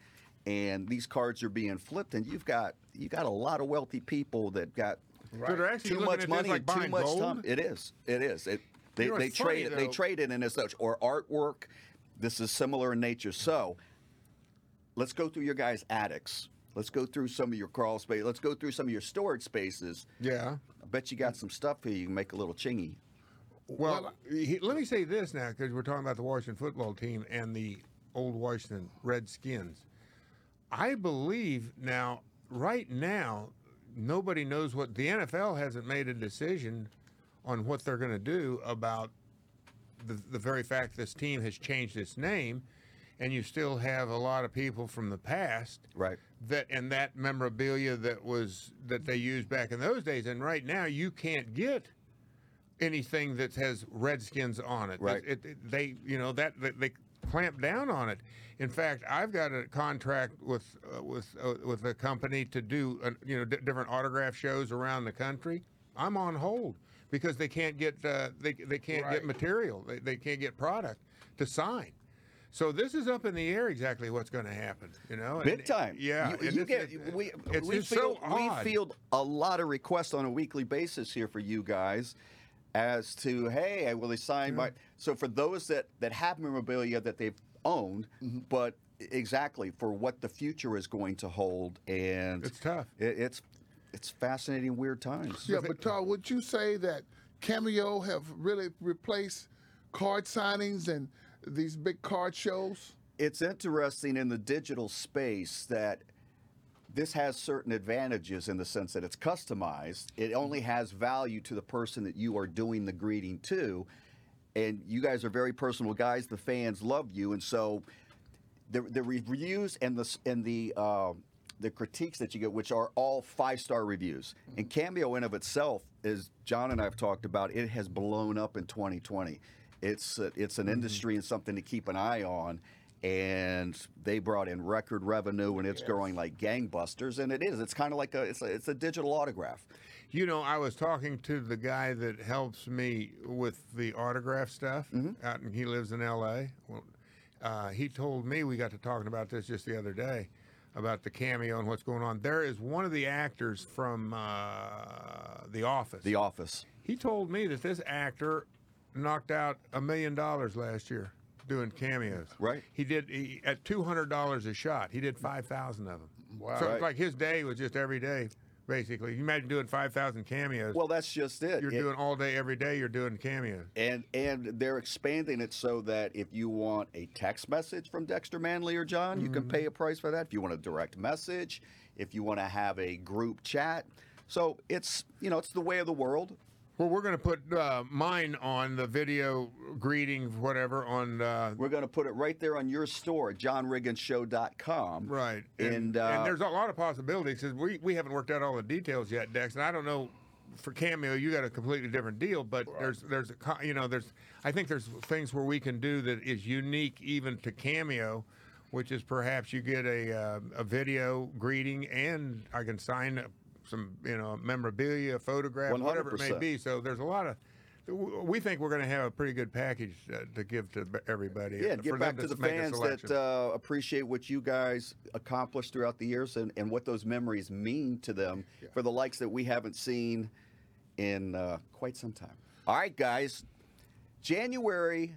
And these cards are being flipped, and you've got you got a lot of wealthy people that got So they're too much money like and too much gold. time. It is. It is. It, they they it's funny, trade it. They though. trade it in as such or artwork. This is similar in nature. So let's go through your guys' attics. Let's go through some of your crawl space. Let's go through some of your storage spaces. Yeah. I bet you got some stuff here you can make a little chingy. Well, he, let me say this now because we're talking about the Washington football team and the old Washington Redskins. I believe now, right now, nobody knows what the NFL hasn't made a decision on what they're going to do about the, the very fact this team has changed its name, and you still have a lot of people from the past Right. that and that memorabilia that was that they used back in those days. And right now, you can't get anything that has Redskins on it. Right. It, it- they you know that, they clamp down on it. In fact, I've got a contract with uh, with uh, with a company to do uh, you know d- different autograph shows around the country. I'm on hold because they can't get uh, they they can't Right. get material. They, they can't get product to sign. So this is up in the air exactly what's going to happen, you know. Big And- time. Yeah. You, you get it- we it's we just field, so we odd. field a lot of requests on a weekly basis here for you guys as to hey, will they sign my so for those that that have memorabilia that they've owned, Mm-hmm. but exactly for what the future is going to hold and It's tough. It, it's it's fascinating weird times. Yeah, but Todd, would you say that Cameo have really replaced card signings and these big card shows? it's interesting in the digital space that this has certain advantages in the sense that it's customized. It only has value to the person that you are doing the greeting to. And you guys are very personal guys. The fans love you. And so the, the reviews and the, and the, uh, the critiques that you get, which are all five star reviews. And Cameo, in of itself, as John and I have talked about, it has blown up in 2020. It's uh, it's an industry and something to keep an eye on. And they brought in record revenue, and it's growing like gangbusters. And it is. It's kind of like a it's a, it's a digital autograph. You know, I was talking to the guy that helps me with the autograph stuff out, and he lives in L.A. Well, uh, he told me we got to talking about this just the other day about the cameo and what's going on. There is one of the actors from uh, The Office. The Office. he told me that this actor knocked out a million dollars last year doing cameos. Right. He did he, at two hundred dollars a shot. He did five thousand of them. Wow. So Right. it's like his day was just every day, basically. You imagine doing five thousand cameos. Well, that's just it. you're It- doing all day, every day. You're doing cameos. And and they're expanding it so that if you want a text message from Dexter Manley or John, you can Mm-hmm. pay a price for that. If you want a direct message, if you want to have a group chat, so it's you know it's the way of the world. Well, we're going to put uh, mine on the video greeting, whatever, on uh, We're going to put it right there on your store, johnrigginsshow.com. right. And, uh, there's a lot of possibilities. 'cause we we haven't worked out all the details yet, Dex, and I don't know. For cameo, you got a completely different deal, but there's there's a you know there's I think there's things where we can do that is unique even to cameo, which is perhaps you get a uh, a video greeting and I can sign some you know memorabilia, a photograph, whatever it may be. So there's a lot of we think we're going to have a pretty good package uh, to give to everybody. Yeah, and for get back to the fans that uh, appreciate what you guys accomplished throughout the years and, and what those memories mean to them for the likes that we haven't seen in uh, quite some time. All right, guys. January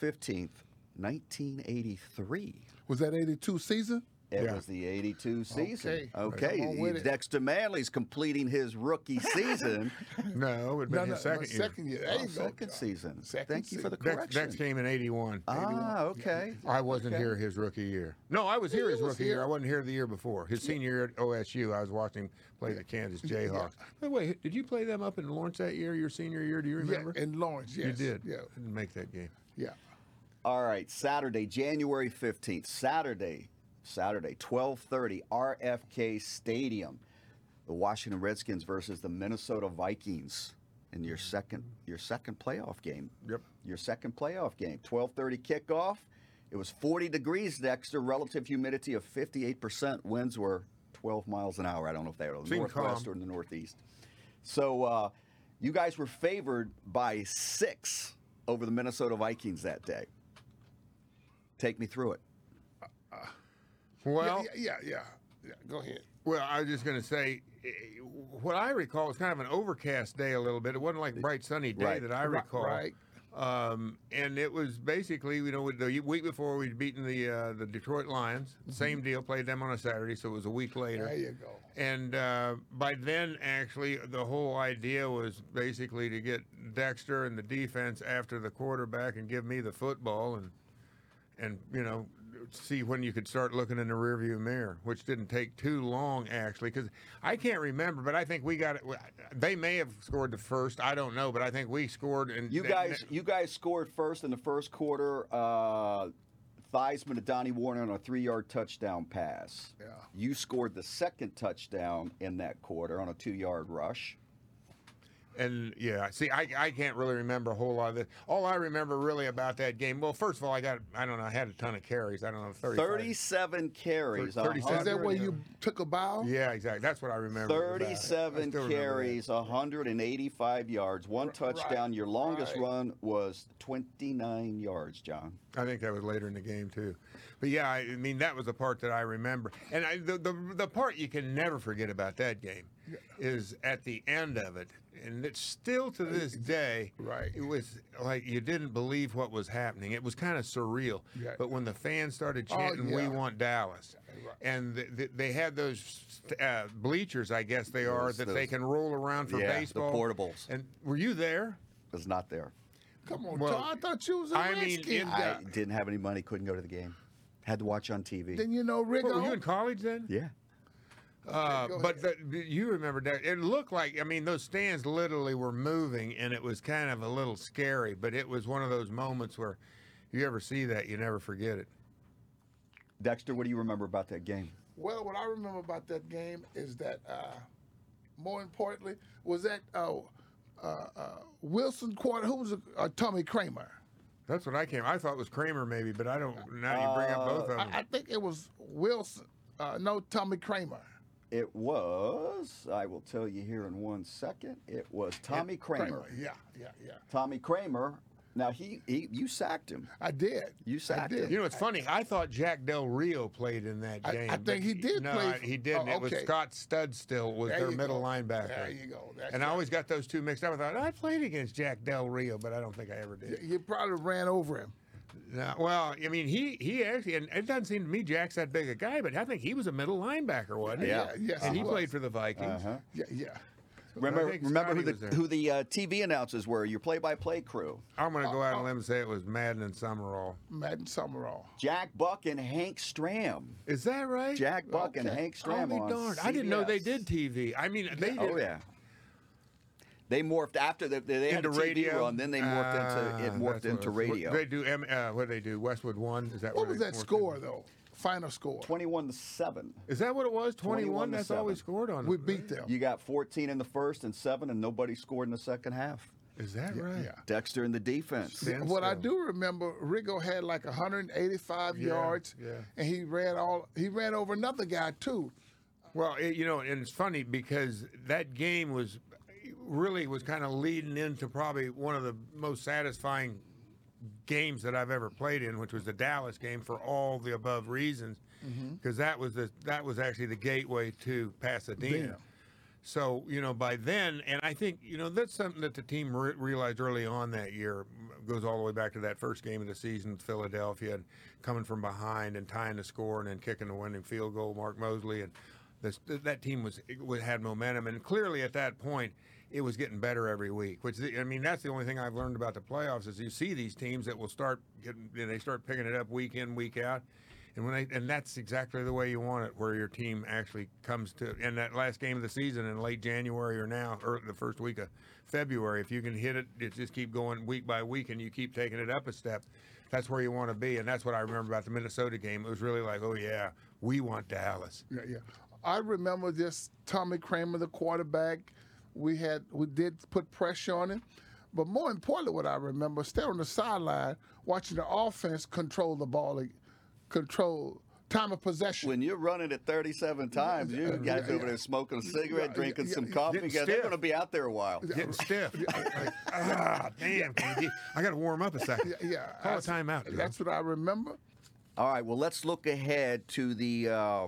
15th, 1983. Was that 82 season? It Yeah. was the 82 season. Okay. Okay. Come on with it. Dexter Manley's completing his rookie season. no, it would be No, his no, second my year. second year. Oh, you go. second season. Second Thank you for the season. Dex, correction. Dex came in '81. ah, okay. I wasn't Okay. here his rookie year. No, I was here he his was rookie year. I wasn't here the year before. His senior year at OSU, I was watching him play the Kansas Jayhawks. By the way, did you play them up in Lawrence that year, your senior year? Do you remember? Yeah, in Lawrence, yes. you did. Yeah, I didn't make that game. yeah. All right, Saturday, January 15th. Saturday, Saturday, 12:30, RFK Stadium. The Washington Redskins versus the Minnesota Vikings in your second your second playoff game. Yep. Your second playoff game. 12:30 kickoff. It was 40 degrees, Dexter. Relative humidity of 58%. Winds were 12 miles an hour. I don't know if they were the northwest calm. or in the northeast. So uh, you guys were favored by six over the Minnesota Vikings that day. Take me through it. Well, yeah, yeah, yeah, yeah. Go ahead. Well, I was just going to say, eh, what I recall was kind of an overcast day a little bit. It wasn't like a bright sunny day Right. that I recall. right. Um, and it was basically, you know, the week before we'd beaten the uh, the Detroit Lions. Same deal, played them on a Saturday, so it was a week later. There you go. And uh, by then, actually, the whole idea was basically to get Dexter and the defense after the quarterback and give me the football and and you know see when you could start looking in the rearview mirror, which didn't take too long actually, because I can't remember, but I think we got it. They may have scored the first, I don't know, but I think we scored. And You guys, you guys scored first in the first quarter. Uh, Theismann to Donnie Warren on a three-yard touchdown pass. Yeah. You scored the second touchdown in that quarter on a two-yard rush. And yeah, see, I, I can't really remember a whole lot of this. All I remember really about that game, well, first of all, I got, I don't know, I had a ton of carries. I don't know, 35. 37 carries. Thir- 37. Is that where you took a bow? Yeah, exactly. That's what I remember. about it. I 37 remember carries, 185 yards, one touchdown. Your longest right. run was 29 yards, John. I think that was later in the game too, but yeah, I I mean that was the part that I remember, and I, the, the the part you can never forget about that game is at the end of it, and it's still to this day. Right. It was like you didn't believe what was happening. It was kind of surreal. Yeah. But when the fans started Oh, chanting, "We want Dallas," Right. and th- th- they had those uh, bleachers, I guess they are, Those- that they can roll around for Yeah, the baseball. portables. And were you there? Was not there. Come on, Well, Tom. I thought you was a I mean, Redskin it- guy. I didn't have any money, couldn't go to the game. Had to watch on TV. Then you know Rick. What, were you in college then? yeah. Uh, go but the, you remember that it looked like I mean those stands literally were moving and it was kind of a little scary, but it was one of those moments where you ever see that you never forget it. Dexter, what do you remember about that game? Well, what I remember about that game is that, uh, more importantly, was that uh, uh, uh, Wilson quarter. Who was it? uh, Tommy Kramer? That's what I came. I thought it was Kramer maybe, but I don't. Now you bring up both of them. I, I think it was Wilson. Uh, no, Tommy Kramer. It was, I will tell you here in one second, it was Tommy Kramer. Yeah, yeah, yeah. Tommy Kramer. Now, he, he you sacked him. I did. You sacked did. him. you know, it's funny. I thought Jack Del Rio played in that I- I think he did No, play I- he didn't. oh, It was. Scott Studwell was There their middle go. linebacker. There you go. That's and I always got those two mixed up. I thought I played against Jack Del Rio, but I don't think I ever did. You probably ran over him. No, well, I mean, he he actually, and it doesn't seem to me Jack's that big a guy, but I think he was a middle linebacker, wasn't he? Yeah. yes, and he he was. played for the Vikings. Uh-huh. Yeah, yeah. Remember, remember who the who the uh, TV announcers were? Your play-by-play crew: I'm going to go out on a limb and say it was Madden and Summerall. Madden Summerall. Jack Buck and Hank Stram. Is that right? Jack Buck and Hank Stram be on darned. I didn't know they did TV. I mean, they did. Oh yeah. They morphed after the, they had Into a TV radio. run, then they morphed into it Ah, morphed that's what into it radio. What, they do. M- Uh, what do they do? Westwood one. Is that What where was that score into? though? Final score. Twenty-one to seven. Is that what it was? 21 Twenty-one. to That's all we scored on. We it. beat them. You got fourteen in the first and seven, and nobody scored in the second half. Is that right? yeah. Dexter in the defense. Stand What I do remember, Riggo had like 185 Yeah, yards, yeah. and he ran all. He ran over another guy too. Well, it, you know, and it's funny because that game was really was kind of leading into probably one of the most satisfying games that I've ever played in, which was the Dallas game for all the above reasons, mm-hmm. because that was the that was actually the gateway to Pasadena. Damn. So you know, by then, and I think you know that's something that the team re- realized early on that year. Goes all the way back to that first game of the season with Philadelphia, and coming from behind and tying the score, and then kicking the winning field goal. Mark Moseley and this, that team was- had momentum, and clearly at that point it was getting better every week. Which I mean, that's the only thing I've learned about the playoffs is you see these teams that will start getting, they start picking it up week in, week out. And when they, and that's exactly the way you want it, where your team actually comes to in that last game of the season in late January or now or the first week of February. If you can hit it, it just keep going week by week, and you keep taking it up a step. That's where you want to be, and that's what I remember about the Minnesota game. It was really like, oh yeah, we want Dallas. Yeah, yeah. I remember this Tommy Kramer, the quarterback. We had we did put pressure on him, but more importantly, what I remember, staying on the sideline watching the offense control the ball, control time of possession. When you're running it 37 times, you guys yeah, over yeah. there smoking a cigarette, Yeah, drinking yeah, some yeah, coffee. getting Yeah, they're going to be out there a while. Getting stiff. Like, ah, damn! Can I got to warm up a second. yeah, yeah, Call a that's- timeout. That's what I remember. All right, well, let's look ahead to the. Uh,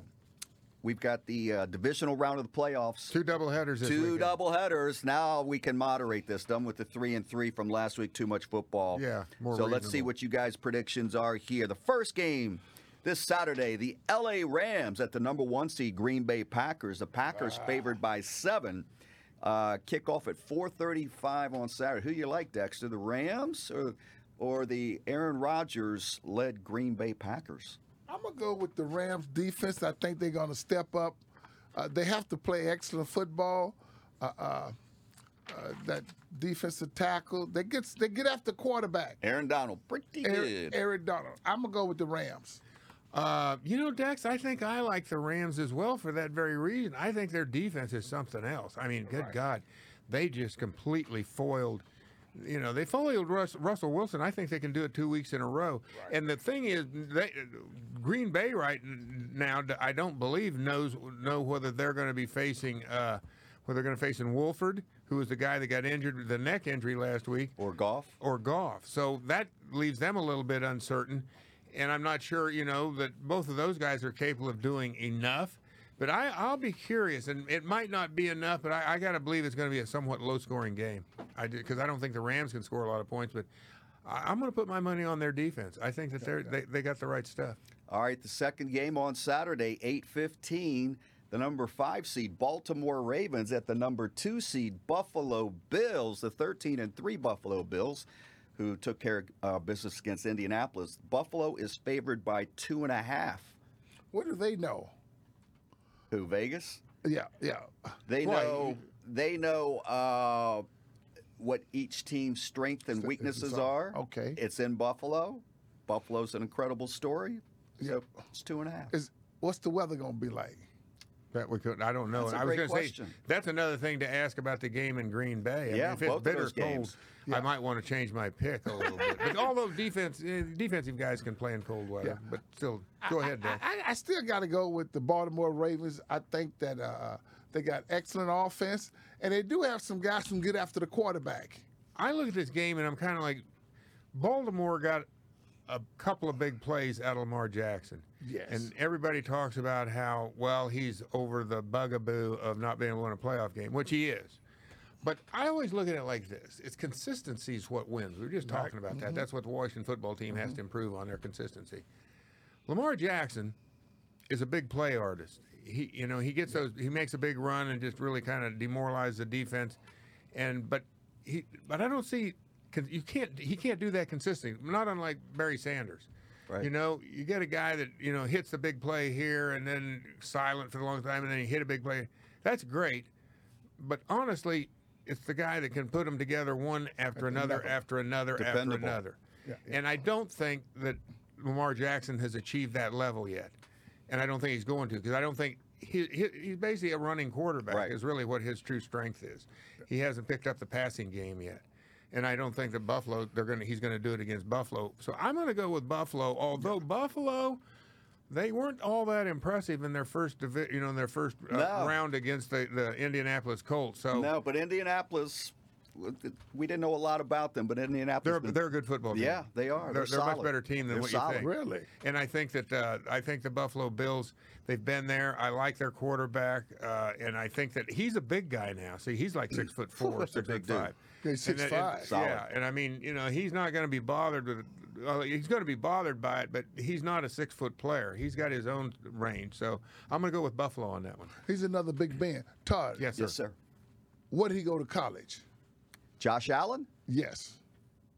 we've got the uh, divisional round of the playoffs. Two double headers this Two weekend. double headers. Now we can moderate this. Done with the three and three from last week. Too much football. Yeah, more So let's see what you guys' predictions are here. The first game this Saturday, the L.A. Rams at the number one seed Green Bay Packers. The Packers favored by seven. Uh, kickoff at 4:35 on Saturday. Who you like, Dexter? The Rams or or the Aaron Rodgers led Green Bay Packers? I'm gonna go with the Rams defense. I think they're gonna step up. Uh, they have to play excellent football. Uh, uh, uh, that defensive tackle, they get they get after quarterback. Aaron Donald, pretty Eric, good. Eric Donald. I'm gonna go with the Rams. Uh, you know, Dex, I think I like the Rams as well for that very reason. I think their defense is something else. I mean, good God, they just completely foiled. You know, they Russ, Russell Wilson. I think they can do it two weeks in a row. And the thing is, they, Green Bay right now, I don't believe knows know whether they're going to be facing uh, whether they're going to face in Wolford, who was the guy that got injured with the neck injury last week, or Goff, or golf. So that leaves them a little bit uncertain. And I'm not sure, you know, that both of those guys are capable of doing enough But I, I'll be curious, and it might not be enough, but I, I got to believe it's going to be a somewhat low-scoring game. I because I don't think the Rams can score a lot of points, but I, I'm going to put my money on their defense. I think that they're, they they got the right stuff. All right, the second game on Saturday, 8:15, the number 5 seed Baltimore Ravens at the number 2 seed Buffalo Bills, the 13 and 3 Buffalo Bills who took care of uh, business against Indianapolis. Buffalo is favored by two and a half. What do they know? Who Vegas? Yeah, yeah. They know they know uh, what each team's strength and weaknesses are. Okay. It's in Buffalo. Buffalo's an incredible story. So Yep. it's two and a half. Is what's the weather gonna be like? That we could. I don't know. I was going to say that's another thing to ask about the game in Green Bay. I Yeah, mean, if it's both bitter those cold, games. I might want to change my pick a little bit. But all those defense eh, defensive guys can play in cold weather. Yeah. But still, go ahead, I, Dan. I, I still got to go with the Baltimore Ravens. I think that uh, they got excellent offense, and they do have some guys who can get after the quarterback. I look at this game and I'm kind of like, Baltimore got a couple of big plays out of Lamar Jackson. Yes. And everybody talks about how well he's over the bugaboo of not being able to win a playoff game, which he is. But I always look at it like this: it's consistency is what wins. We were just talking about that. Mm-hmm. That's what the Washington football team has mm-hmm. to improve on their consistency. Lamar Jackson is a big play artist. He, you know, he gets those. He makes a big run and just really kind of demoralizes the defense. And but he, but I don't see. You can't. He can't do that consistently. Not unlike Barry Sanders. Right. You know, you get a guy that you know hits the big play here and then silent for a long time, and then he hit a big play. That's great. But honestly, it's the guy that can put them together one after another, after another, after another. Yeah, And I don't think that Lamar Jackson has achieved that level yet. And I don't think he's going to because I don't think he, he, he's basically a running quarterback Right. is really what his true strength is. He hasn't picked up the passing game yet. And I don't think that Buffalo they're going he's going to do it against Buffalo. So I'm going to go with Buffalo although Buffalo they weren't all that impressive in their first divi- you know in their first uh, No. round against the, the Indianapolis Colts. So No, but Indianapolis, we didn't know a lot about them, but Indianapolis. they're been- theur a good football team. Yeah, they are. They're, They're they're a much better team than They're what solid. you think. Really? And I think that uh, I think the Buffalo Bills they've been there. I like their quarterback, uh, and I think that he's a big guy now. See, he's like six foot four, six big foot dude. five. He's And then- 6'5". and- Solid. Yeah, and I mean, you know, he's not going to be bothered with. Well, he's going to be bothered by it, but he's not a six foot player. He's got his own range. So I'm going to go with Buffalo on that one. He's another big man. Todd, Yes, sir. Yes, sir. where did he go to college? Josh Allen. Yes,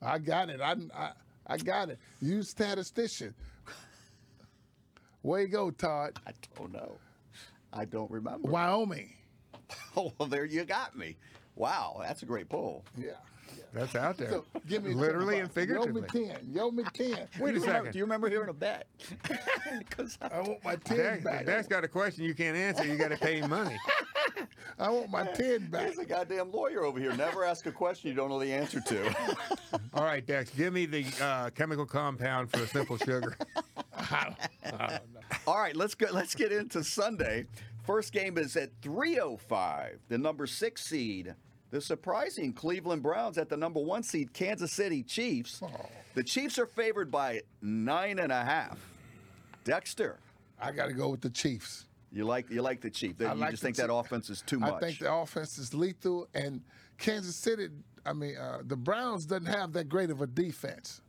I got it. I, I, I got it. You statistician. Where you go, Todd? I don't know. I don't remember. Wyoming. Oh, well, there you got me. Wow, that's a great pull. Yeah. That's out there. So give me literally 10 and bucks. figuratively. Yo me ten. Yo me ten. Wait a you remember- second. Do you remember hearing a bet? 'Cause I- I want my ten Dak, back. if Dak's got a question you can't answer. You got to pay money. I want my ten back. There's a goddamn lawyer over here. Never ask a question you don't know the answer to. All right, Dex, give me the uh, chemical compound for a simple sugar. All right, let's go. Let's get into Sunday. First game is at 3:05. The number six seed, the surprising Cleveland Browns at the number one seed, Kansas City Chiefs. The Chiefs are favored by nine and a half. Dexter, I got to go with the Chiefs. you like you like the Chiefs. You I like just the think that offense is too much. I think the offense is lethal, and Kansas City. I mean, uh, the Browns doesn't have that great of a defense.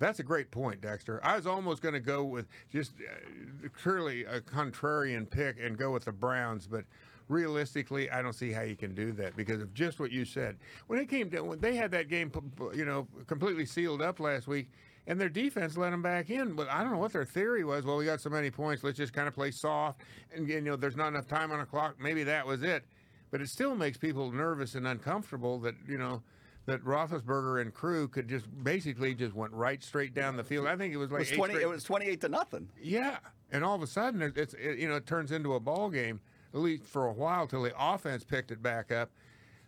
That's a great point, Dexter. I was almost going to go with just uh, clearly a contrarian pick and go with the Browns, but realistically, I don't see how you can do that because of just what you said. When it came to when they had that game, you know, completely sealed up last week, and their defense let them back in. But I don't know what their theory was. Well, we got so many points, let's just kind of play soft, and you know, there's not enough time on the clock. Maybe that was it. But it still makes people nervous and uncomfortable that you know that Roethlisberger and crew could just basically just went right straight down the field. I think it was it like was 20. straight- It was 28 to nothing. yeah, and all of a sudden it, it's it, you know it turns into a ball game at least for a while till the offense picked it back up.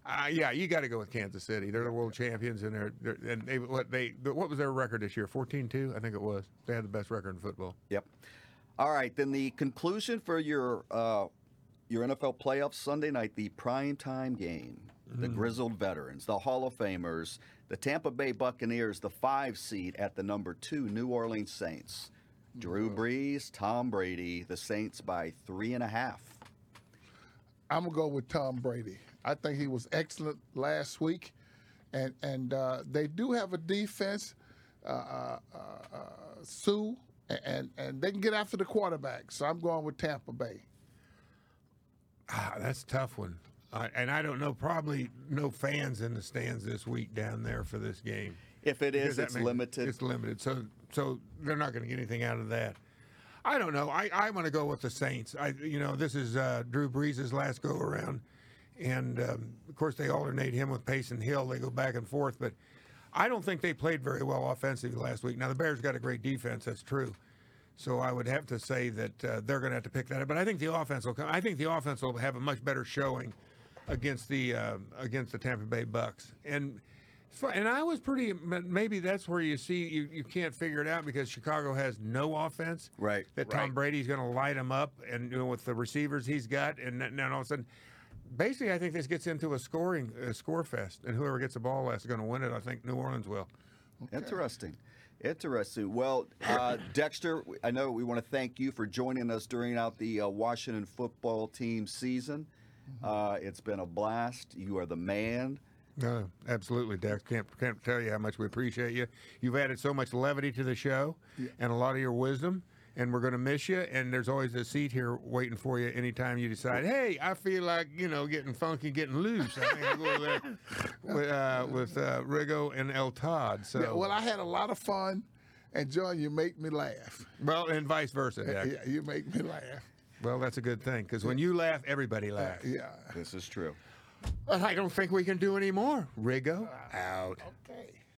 Uh, yeah, you got to go with Kansas City. They're the world champions, and they're, they're and they what they what was their record this year? 14-2, I think it was. They had the best record in football. Yep. All right, then the conclusion for your uh, your NFL playoffs Sunday night, the prime time game, the grizzled veterans, the Hall of Famers, the Tampa Bay Buccaneers, the five seed at the number two New Orleans Saints. Drew Brees, Tom Brady, the Saints by three and a half. I'm gonna go with Tom Brady. I think he was excellent last week, and and uh, they do have a defense, uh, uh, uh, Sue, and and they can get after the quarterback. So I'm going with Tampa Bay. Ah, that's a tough one. Uh, and I don't know, probably no fans in the stands this week down there for this game. If it Because it's makes- limited. It's limited, so so they're not going to get anything out of that. I don't know. I I want to go with the Saints. I you know this is uh, Drew Brees' last go around, and um, of course they alternate him with and Hill. They go back and forth, but I don't think they played very well offensively last week. Now the Bears got a great defense. That's true. So I would have to say that uh, they're going to have to pick that up. But I think the offense will come. I think the offense will have a much better showing against the uh, against the Tampa Bay Bucks. And and I was pretty. Maybe that's where you see you, you can't figure it out because Chicago has no offense. Right. That Tom Brady's going to light them up, and you know, with the receivers he's got, and then all of a sudden. Basically, I think this gets into a scoring a score fest, and whoever gets the ball last is going to win it. I think New Orleans will. Interesting. Interesting. Well, uh, Dexter, I know we want to thank you for joining us during out the uh, Washington football team season. Uh, it's been a blast. You are the man. No, absolutely, Dex. Can't can't tell you how much we appreciate you. You've added so much levity to the show, and a lot of your wisdom. And we're going to miss you. And there's always a seat here waiting for you anytime you decide. Hey, I feel like you know getting funky, getting loose. I think I'll go there with uh, with uh, Riggo and El Todd. So Yeah, well, I had a lot of fun, and John, you make me laugh. well, and vice versa, Dex. Yeah, you make me laugh. Well, that's a good thing because when you laugh, everybody laughs. Yeah. This is true. But I don't think we can do any more. Riggo ah, out. Okay.